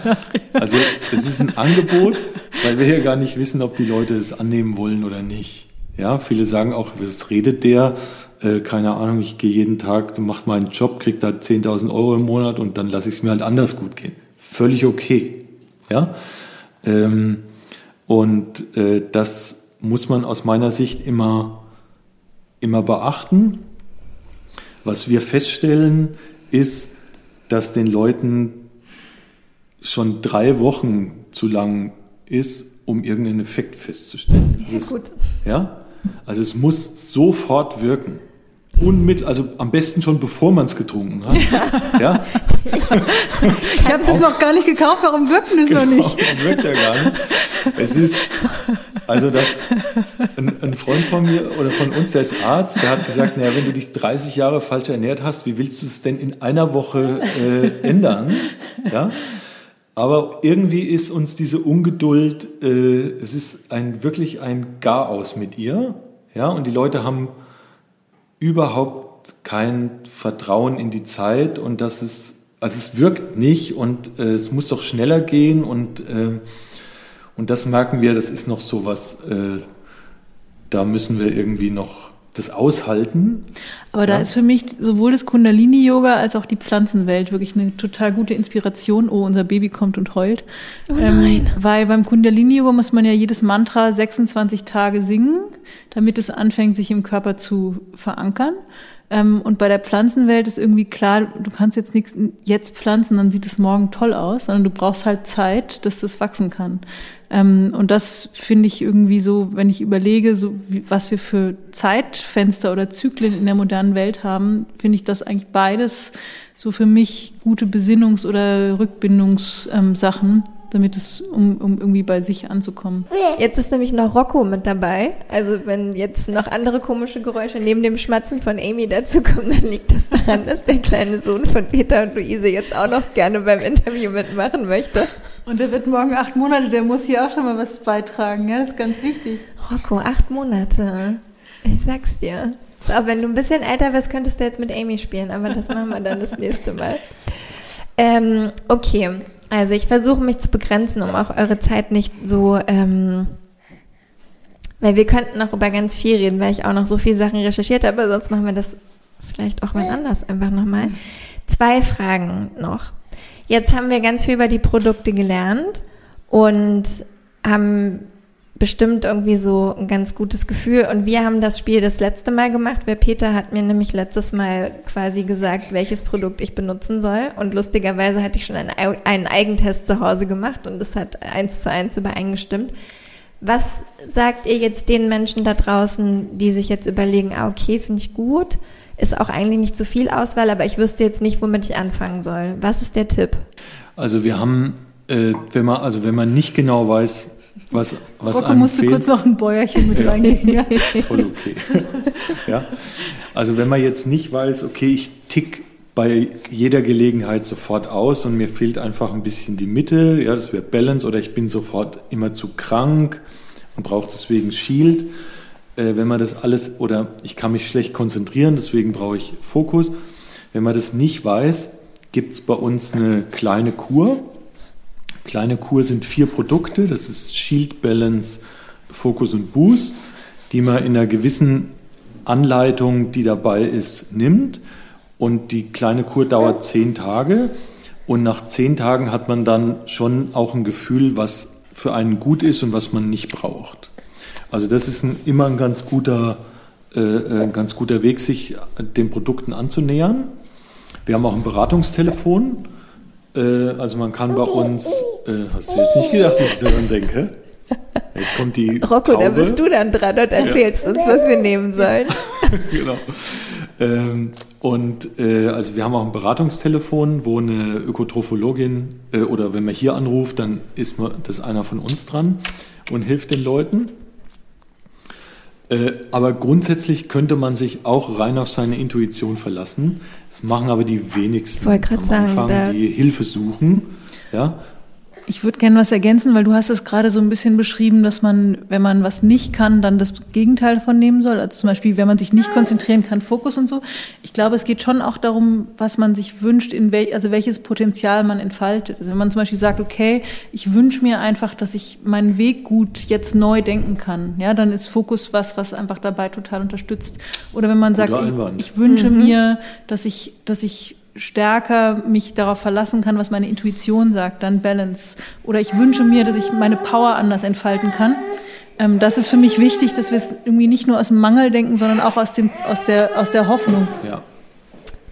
also es ist ein Angebot, weil wir ja gar nicht wissen, ob die Leute es annehmen wollen oder nicht. Ja, viele sagen auch, was redet der? Äh, keine Ahnung, ich gehe jeden Tag, mache meinen Job, kriege da 10.000 Euro im Monat und dann lasse ich es mir halt anders gut gehen. Völlig okay. Ja, ähm, und äh, das muss man aus meiner Sicht immer, immer beachten. Was wir feststellen, ist, dass den Leuten schon drei Wochen zu lang ist, um irgendeinen Effekt festzustellen. Ja, es, gut. ja? Also es muss sofort wirken. Unmit, also am besten schon bevor man es getrunken hat. Ja, Ich habe das noch gar nicht gekauft, warum wirkt denn das noch Genau, nicht? das wirkt ja gar nicht. Es ist, also das, ein, ein Freund von mir oder von uns, der ist Arzt, der hat gesagt, naja, wenn du dich 30 Jahre falsch ernährt hast, wie willst du es denn in einer Woche äh, ändern? Ja? Aber irgendwie ist uns diese Ungeduld, äh, es ist ein, wirklich ein Garaus mit ihr. Ja? Und die Leute haben überhaupt kein Vertrauen in die Zeit und das ist, also es wirkt nicht und äh, es muss doch schneller gehen und, äh, und das merken wir, das ist noch so was, äh, da müssen wir irgendwie noch das aushalten. Aber da Ja. ist für mich sowohl das Kundalini-Yoga als auch die Pflanzenwelt wirklich eine total gute Inspiration. Oh, unser Baby kommt und heult. Ähm, weil beim Kundalini-Yoga muss man ja jedes Mantra 26 Tage singen, damit es anfängt, sich im Körper zu verankern. Ähm, und bei der Pflanzenwelt ist irgendwie klar, du kannst jetzt nichts jetzt pflanzen, dann sieht es morgen toll aus, sondern du brauchst halt Zeit, dass das wachsen kann. Ähm, und das finde ich irgendwie so, wenn ich überlege, so wie, was wir für Zeitfenster oder Zyklen in der modernen Welt haben, finde ich das eigentlich beides so für mich gute Besinnungs- oder Rückbindungssachen, ähm, damit es, um, um irgendwie bei sich anzukommen. Jetzt ist nämlich noch Rocco mit dabei. Also wenn jetzt noch andere komische Geräusche neben dem Schmatzen von Amy dazukommen, dann liegt das daran, dass der kleine Sohn von Peter und Luise jetzt auch noch gerne beim Interview mitmachen möchte. Und der wird morgen acht Monate, der muss hier auch schon mal was beitragen, ja, das ist ganz wichtig. Rocco, acht Monate. Ich sag's dir. So, wenn du ein bisschen älter wirst, könntest du jetzt mit Amy spielen, aber das machen wir dann das nächste Mal. Ähm, okay, also ich versuche mich zu begrenzen, um auch eure Zeit nicht so, ähm, weil wir könnten noch über ganz viel reden, weil ich auch noch so viele Sachen recherchiert habe, sonst machen wir das vielleicht auch mal anders einfach nochmal. Zwei Fragen noch. Jetzt haben wir ganz viel über die Produkte gelernt und haben bestimmt irgendwie so ein ganz gutes Gefühl. Und wir haben das Spiel das letzte Mal gemacht, weil Peter hat mir nämlich letztes Mal quasi gesagt, welches Produkt ich benutzen soll. Und lustigerweise hatte ich schon einen, Ei- einen Eigentest zu Hause gemacht und es hat eins zu eins übereingestimmt. Was sagt ihr jetzt den Menschen da draußen, die sich jetzt überlegen, ah, okay, finde ich gut, ist auch eigentlich nicht so viel Auswahl, aber ich wüsste jetzt nicht, womit ich anfangen soll. Was ist der Tipp? Also wir haben, äh, wenn man, also wenn man nicht genau weiß, was, was Rocco musste kurz noch ein Bäuerchen mit Ja. reingeben, ja. voll okay. ja. Also wenn man jetzt nicht weiß, okay, ich tick bei jeder Gelegenheit sofort aus und mir fehlt einfach ein bisschen die Mitte, ja, das wäre Balance oder ich bin sofort immer zu krank und brauche deswegen Shield. Äh, wenn man das alles oder ich kann mich schlecht konzentrieren, deswegen brauche ich Fokus. Wenn man das nicht weiß, gibt es bei uns eine kleine Kur. Kleine Kur sind vier Produkte. Das ist Shield, Balance, Focus und Boost, die man in einer gewissen Anleitung, die dabei ist, nimmt. Und die kleine Kur dauert zehn Tage. Und nach zehn Tagen hat man dann schon auch ein Gefühl, was für einen gut ist und was man nicht braucht. Also das ist ein, immer ein ganz guter, äh, äh, ein ganz guter Weg, sich den Produkten anzunähern. Wir haben auch ein Beratungstelefon. Äh, also man kann bei uns, äh, hast du jetzt nicht gedacht, dass ich daran denke? Jetzt kommt die Rocco, Taube. da bist du dann dran und erzählst uns, was wir nehmen sollen. genau. Ähm, und äh, also wir haben auch ein Beratungstelefon, wo eine Ökotrophologin äh, oder wenn man hier anruft, dann ist man, das einer von uns dran und hilft den Leuten. Äh, aber grundsätzlich könnte man sich auch rein auf seine Intuition verlassen. Das machen aber die wenigsten grad am sagen, Anfang, die Hilfe suchen. Ja, Ich würde gerne was ergänzen, weil du hast es gerade so ein bisschen beschrieben, dass man, wenn man was nicht kann, dann das Gegenteil davon nehmen soll. Also zum Beispiel, wenn man sich nicht konzentrieren kann, Fokus und so. Ich glaube, es geht schon auch darum, was man sich wünscht, in wel, also welches Potenzial man entfaltet. Also wenn man zum Beispiel sagt, okay, ich wünsche mir einfach, dass ich meinen Weg gut jetzt neu denken kann, ja, dann ist Fokus was, was einfach dabei total unterstützt. Oder wenn man sagt, Guter ich, Einwand. ich wünsche mir, dass ich, dass ich stärker mich darauf verlassen kann, was meine Intuition sagt, dann Balance. Oder ich wünsche mir, dass ich meine Power anders entfalten kann. Ähm, das ist für mich wichtig, dass wir es irgendwie nicht nur aus dem Mangel denken, sondern auch aus, dem, aus, der, aus der Hoffnung. ja,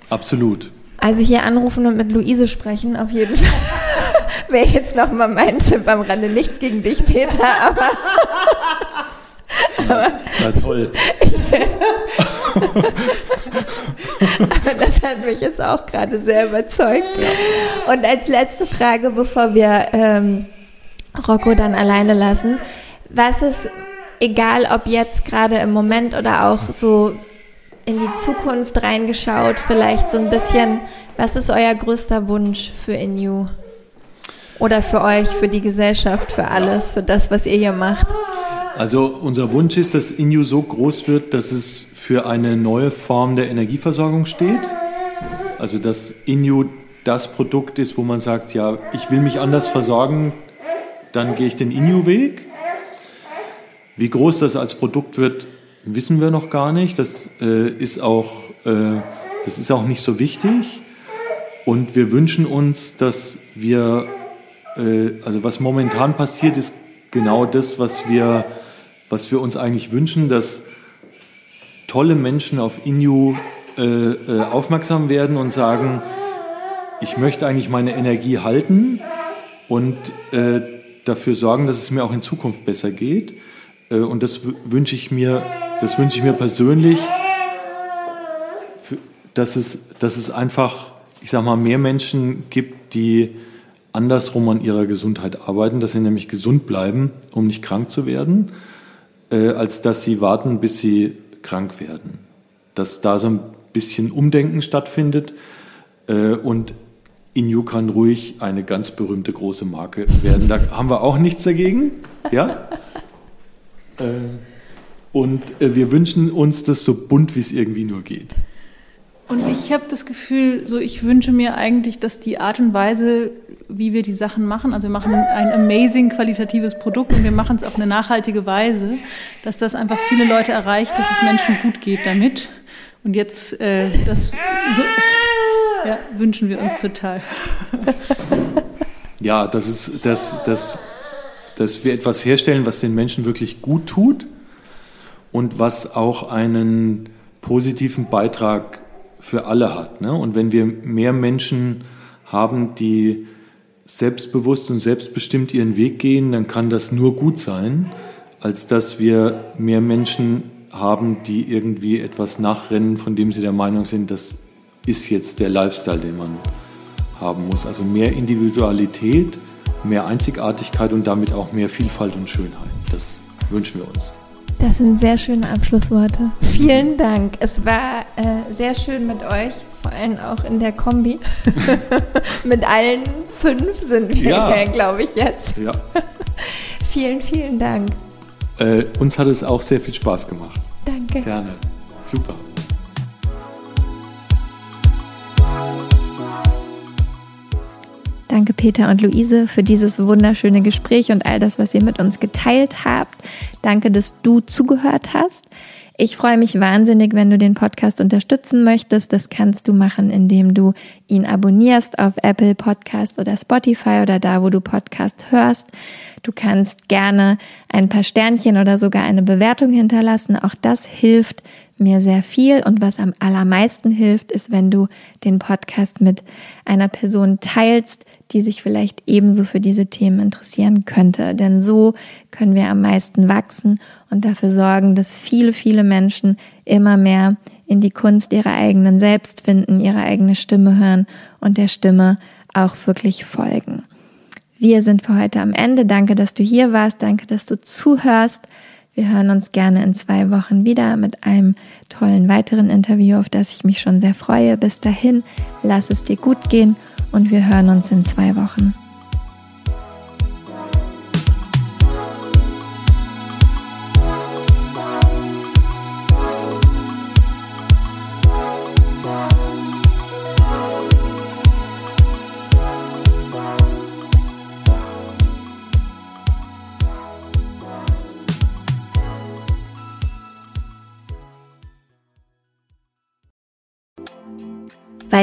absolut. Also hier anrufen und mit Luise sprechen, auf jeden Fall. Wäre jetzt nochmal mein Tipp am Rande. Nichts gegen dich, Peter, aber Na toll. das hat mich jetzt auch gerade sehr überzeugt. Und als letzte Frage, bevor wir ähm, Rocco dann alleine lassen, was ist, egal ob jetzt gerade im Moment oder auch so in die Zukunft reingeschaut, vielleicht so ein bisschen, was ist euer größter Wunsch für Inu? Oder für euch, für die Gesellschaft, für alles, für das, was ihr hier macht? Also unser Wunsch ist, dass Inju so groß wird, dass es für eine neue Form der Energieversorgung steht. Also dass Inju das Produkt ist, wo man sagt, ja, ich will mich anders versorgen, dann gehe ich den Inju-Weg. Wie groß das als Produkt wird, wissen wir noch gar nicht. Das äh, ist auch, äh, das ist auch nicht so wichtig. Und wir wünschen uns, dass wir, äh, also was momentan passiert, ist genau das, was wir, was wir uns eigentlich wünschen, dass tolle Menschen auf Inu äh, äh, aufmerksam werden und sagen, ich möchte eigentlich meine Energie halten und äh, dafür sorgen, dass es mir auch in Zukunft besser geht. Äh, und das wünsche ich mir, das wünsche ich mir persönlich, für, dass es, dass es einfach ich sag mal, mehr Menschen gibt, die andersrum an ihrer Gesundheit arbeiten, dass sie nämlich gesund bleiben, um nicht krank zu werden, äh, als dass sie warten, bis sie krank werden. Dass da so ein bisschen Umdenken stattfindet äh, und Inju kann ruhig eine ganz berühmte große Marke werden. Da haben wir auch nichts dagegen. Ja? äh, und äh, wir wünschen uns das so bunt, wie es irgendwie nur geht. Und ich habe das Gefühl, so ich wünsche mir eigentlich, dass die Art und Weise, wie wir die Sachen machen, also wir machen ein amazing qualitatives Produkt und wir machen es auf eine nachhaltige Weise, dass das einfach viele Leute erreicht, dass es Menschen gut geht damit. Und jetzt äh, das so, ja, wünschen wir uns total. Ja, das ist, dass, dass, dass wir etwas herstellen, was den Menschen wirklich gut tut und was auch einen positiven Beitrag für alle hat. Ne? Und wenn wir mehr Menschen haben, die selbstbewusst und selbstbestimmt ihren Weg gehen, dann kann das nur gut sein, als dass wir mehr Menschen haben, die irgendwie etwas nachrennen, von dem sie der Meinung sind, das ist jetzt der Lifestyle, den man haben muss. Also mehr Individualität, mehr Einzigartigkeit und damit auch mehr Vielfalt und Schönheit. Das wünschen wir uns. Das sind sehr schöne Abschlussworte. Vielen Dank. Es war äh, sehr schön mit euch, vor allem auch in der Kombi. mit allen fünf sind wir ja. hier, glaube ich, jetzt. Ja. vielen, vielen Dank. Äh, uns hat es auch sehr viel Spaß gemacht. Danke. Gerne. Super. Danke Peter und Luise für dieses wunderschöne Gespräch und all das, was ihr mit uns geteilt habt. Danke, dass du zugehört hast. Ich freue mich wahnsinnig, wenn du den Podcast unterstützen möchtest. Das kannst du machen, indem du ihn abonnierst auf Apple Podcast oder Spotify oder da, wo du Podcast hörst. Du kannst gerne ein paar Sternchen oder sogar eine Bewertung hinterlassen. Auch das hilft mir sehr viel. Und was am allermeisten hilft, ist, wenn du den Podcast mit einer Person teilst, die sich vielleicht ebenso für diese Themen interessieren könnte. Denn so können wir am meisten wachsen und dafür sorgen, dass viele, viele Menschen immer mehr in die Kunst ihrer eigenen Selbst finden, ihre eigene Stimme hören und der Stimme auch wirklich folgen. Wir sind für heute am Ende. Danke, dass du hier warst. Danke, dass du zuhörst. Wir hören uns gerne in zwei Wochen wieder mit einem tollen weiteren Interview, auf das ich mich schon sehr freue. Bis dahin, lass es dir gut gehen und wir hören uns in zwei Wochen.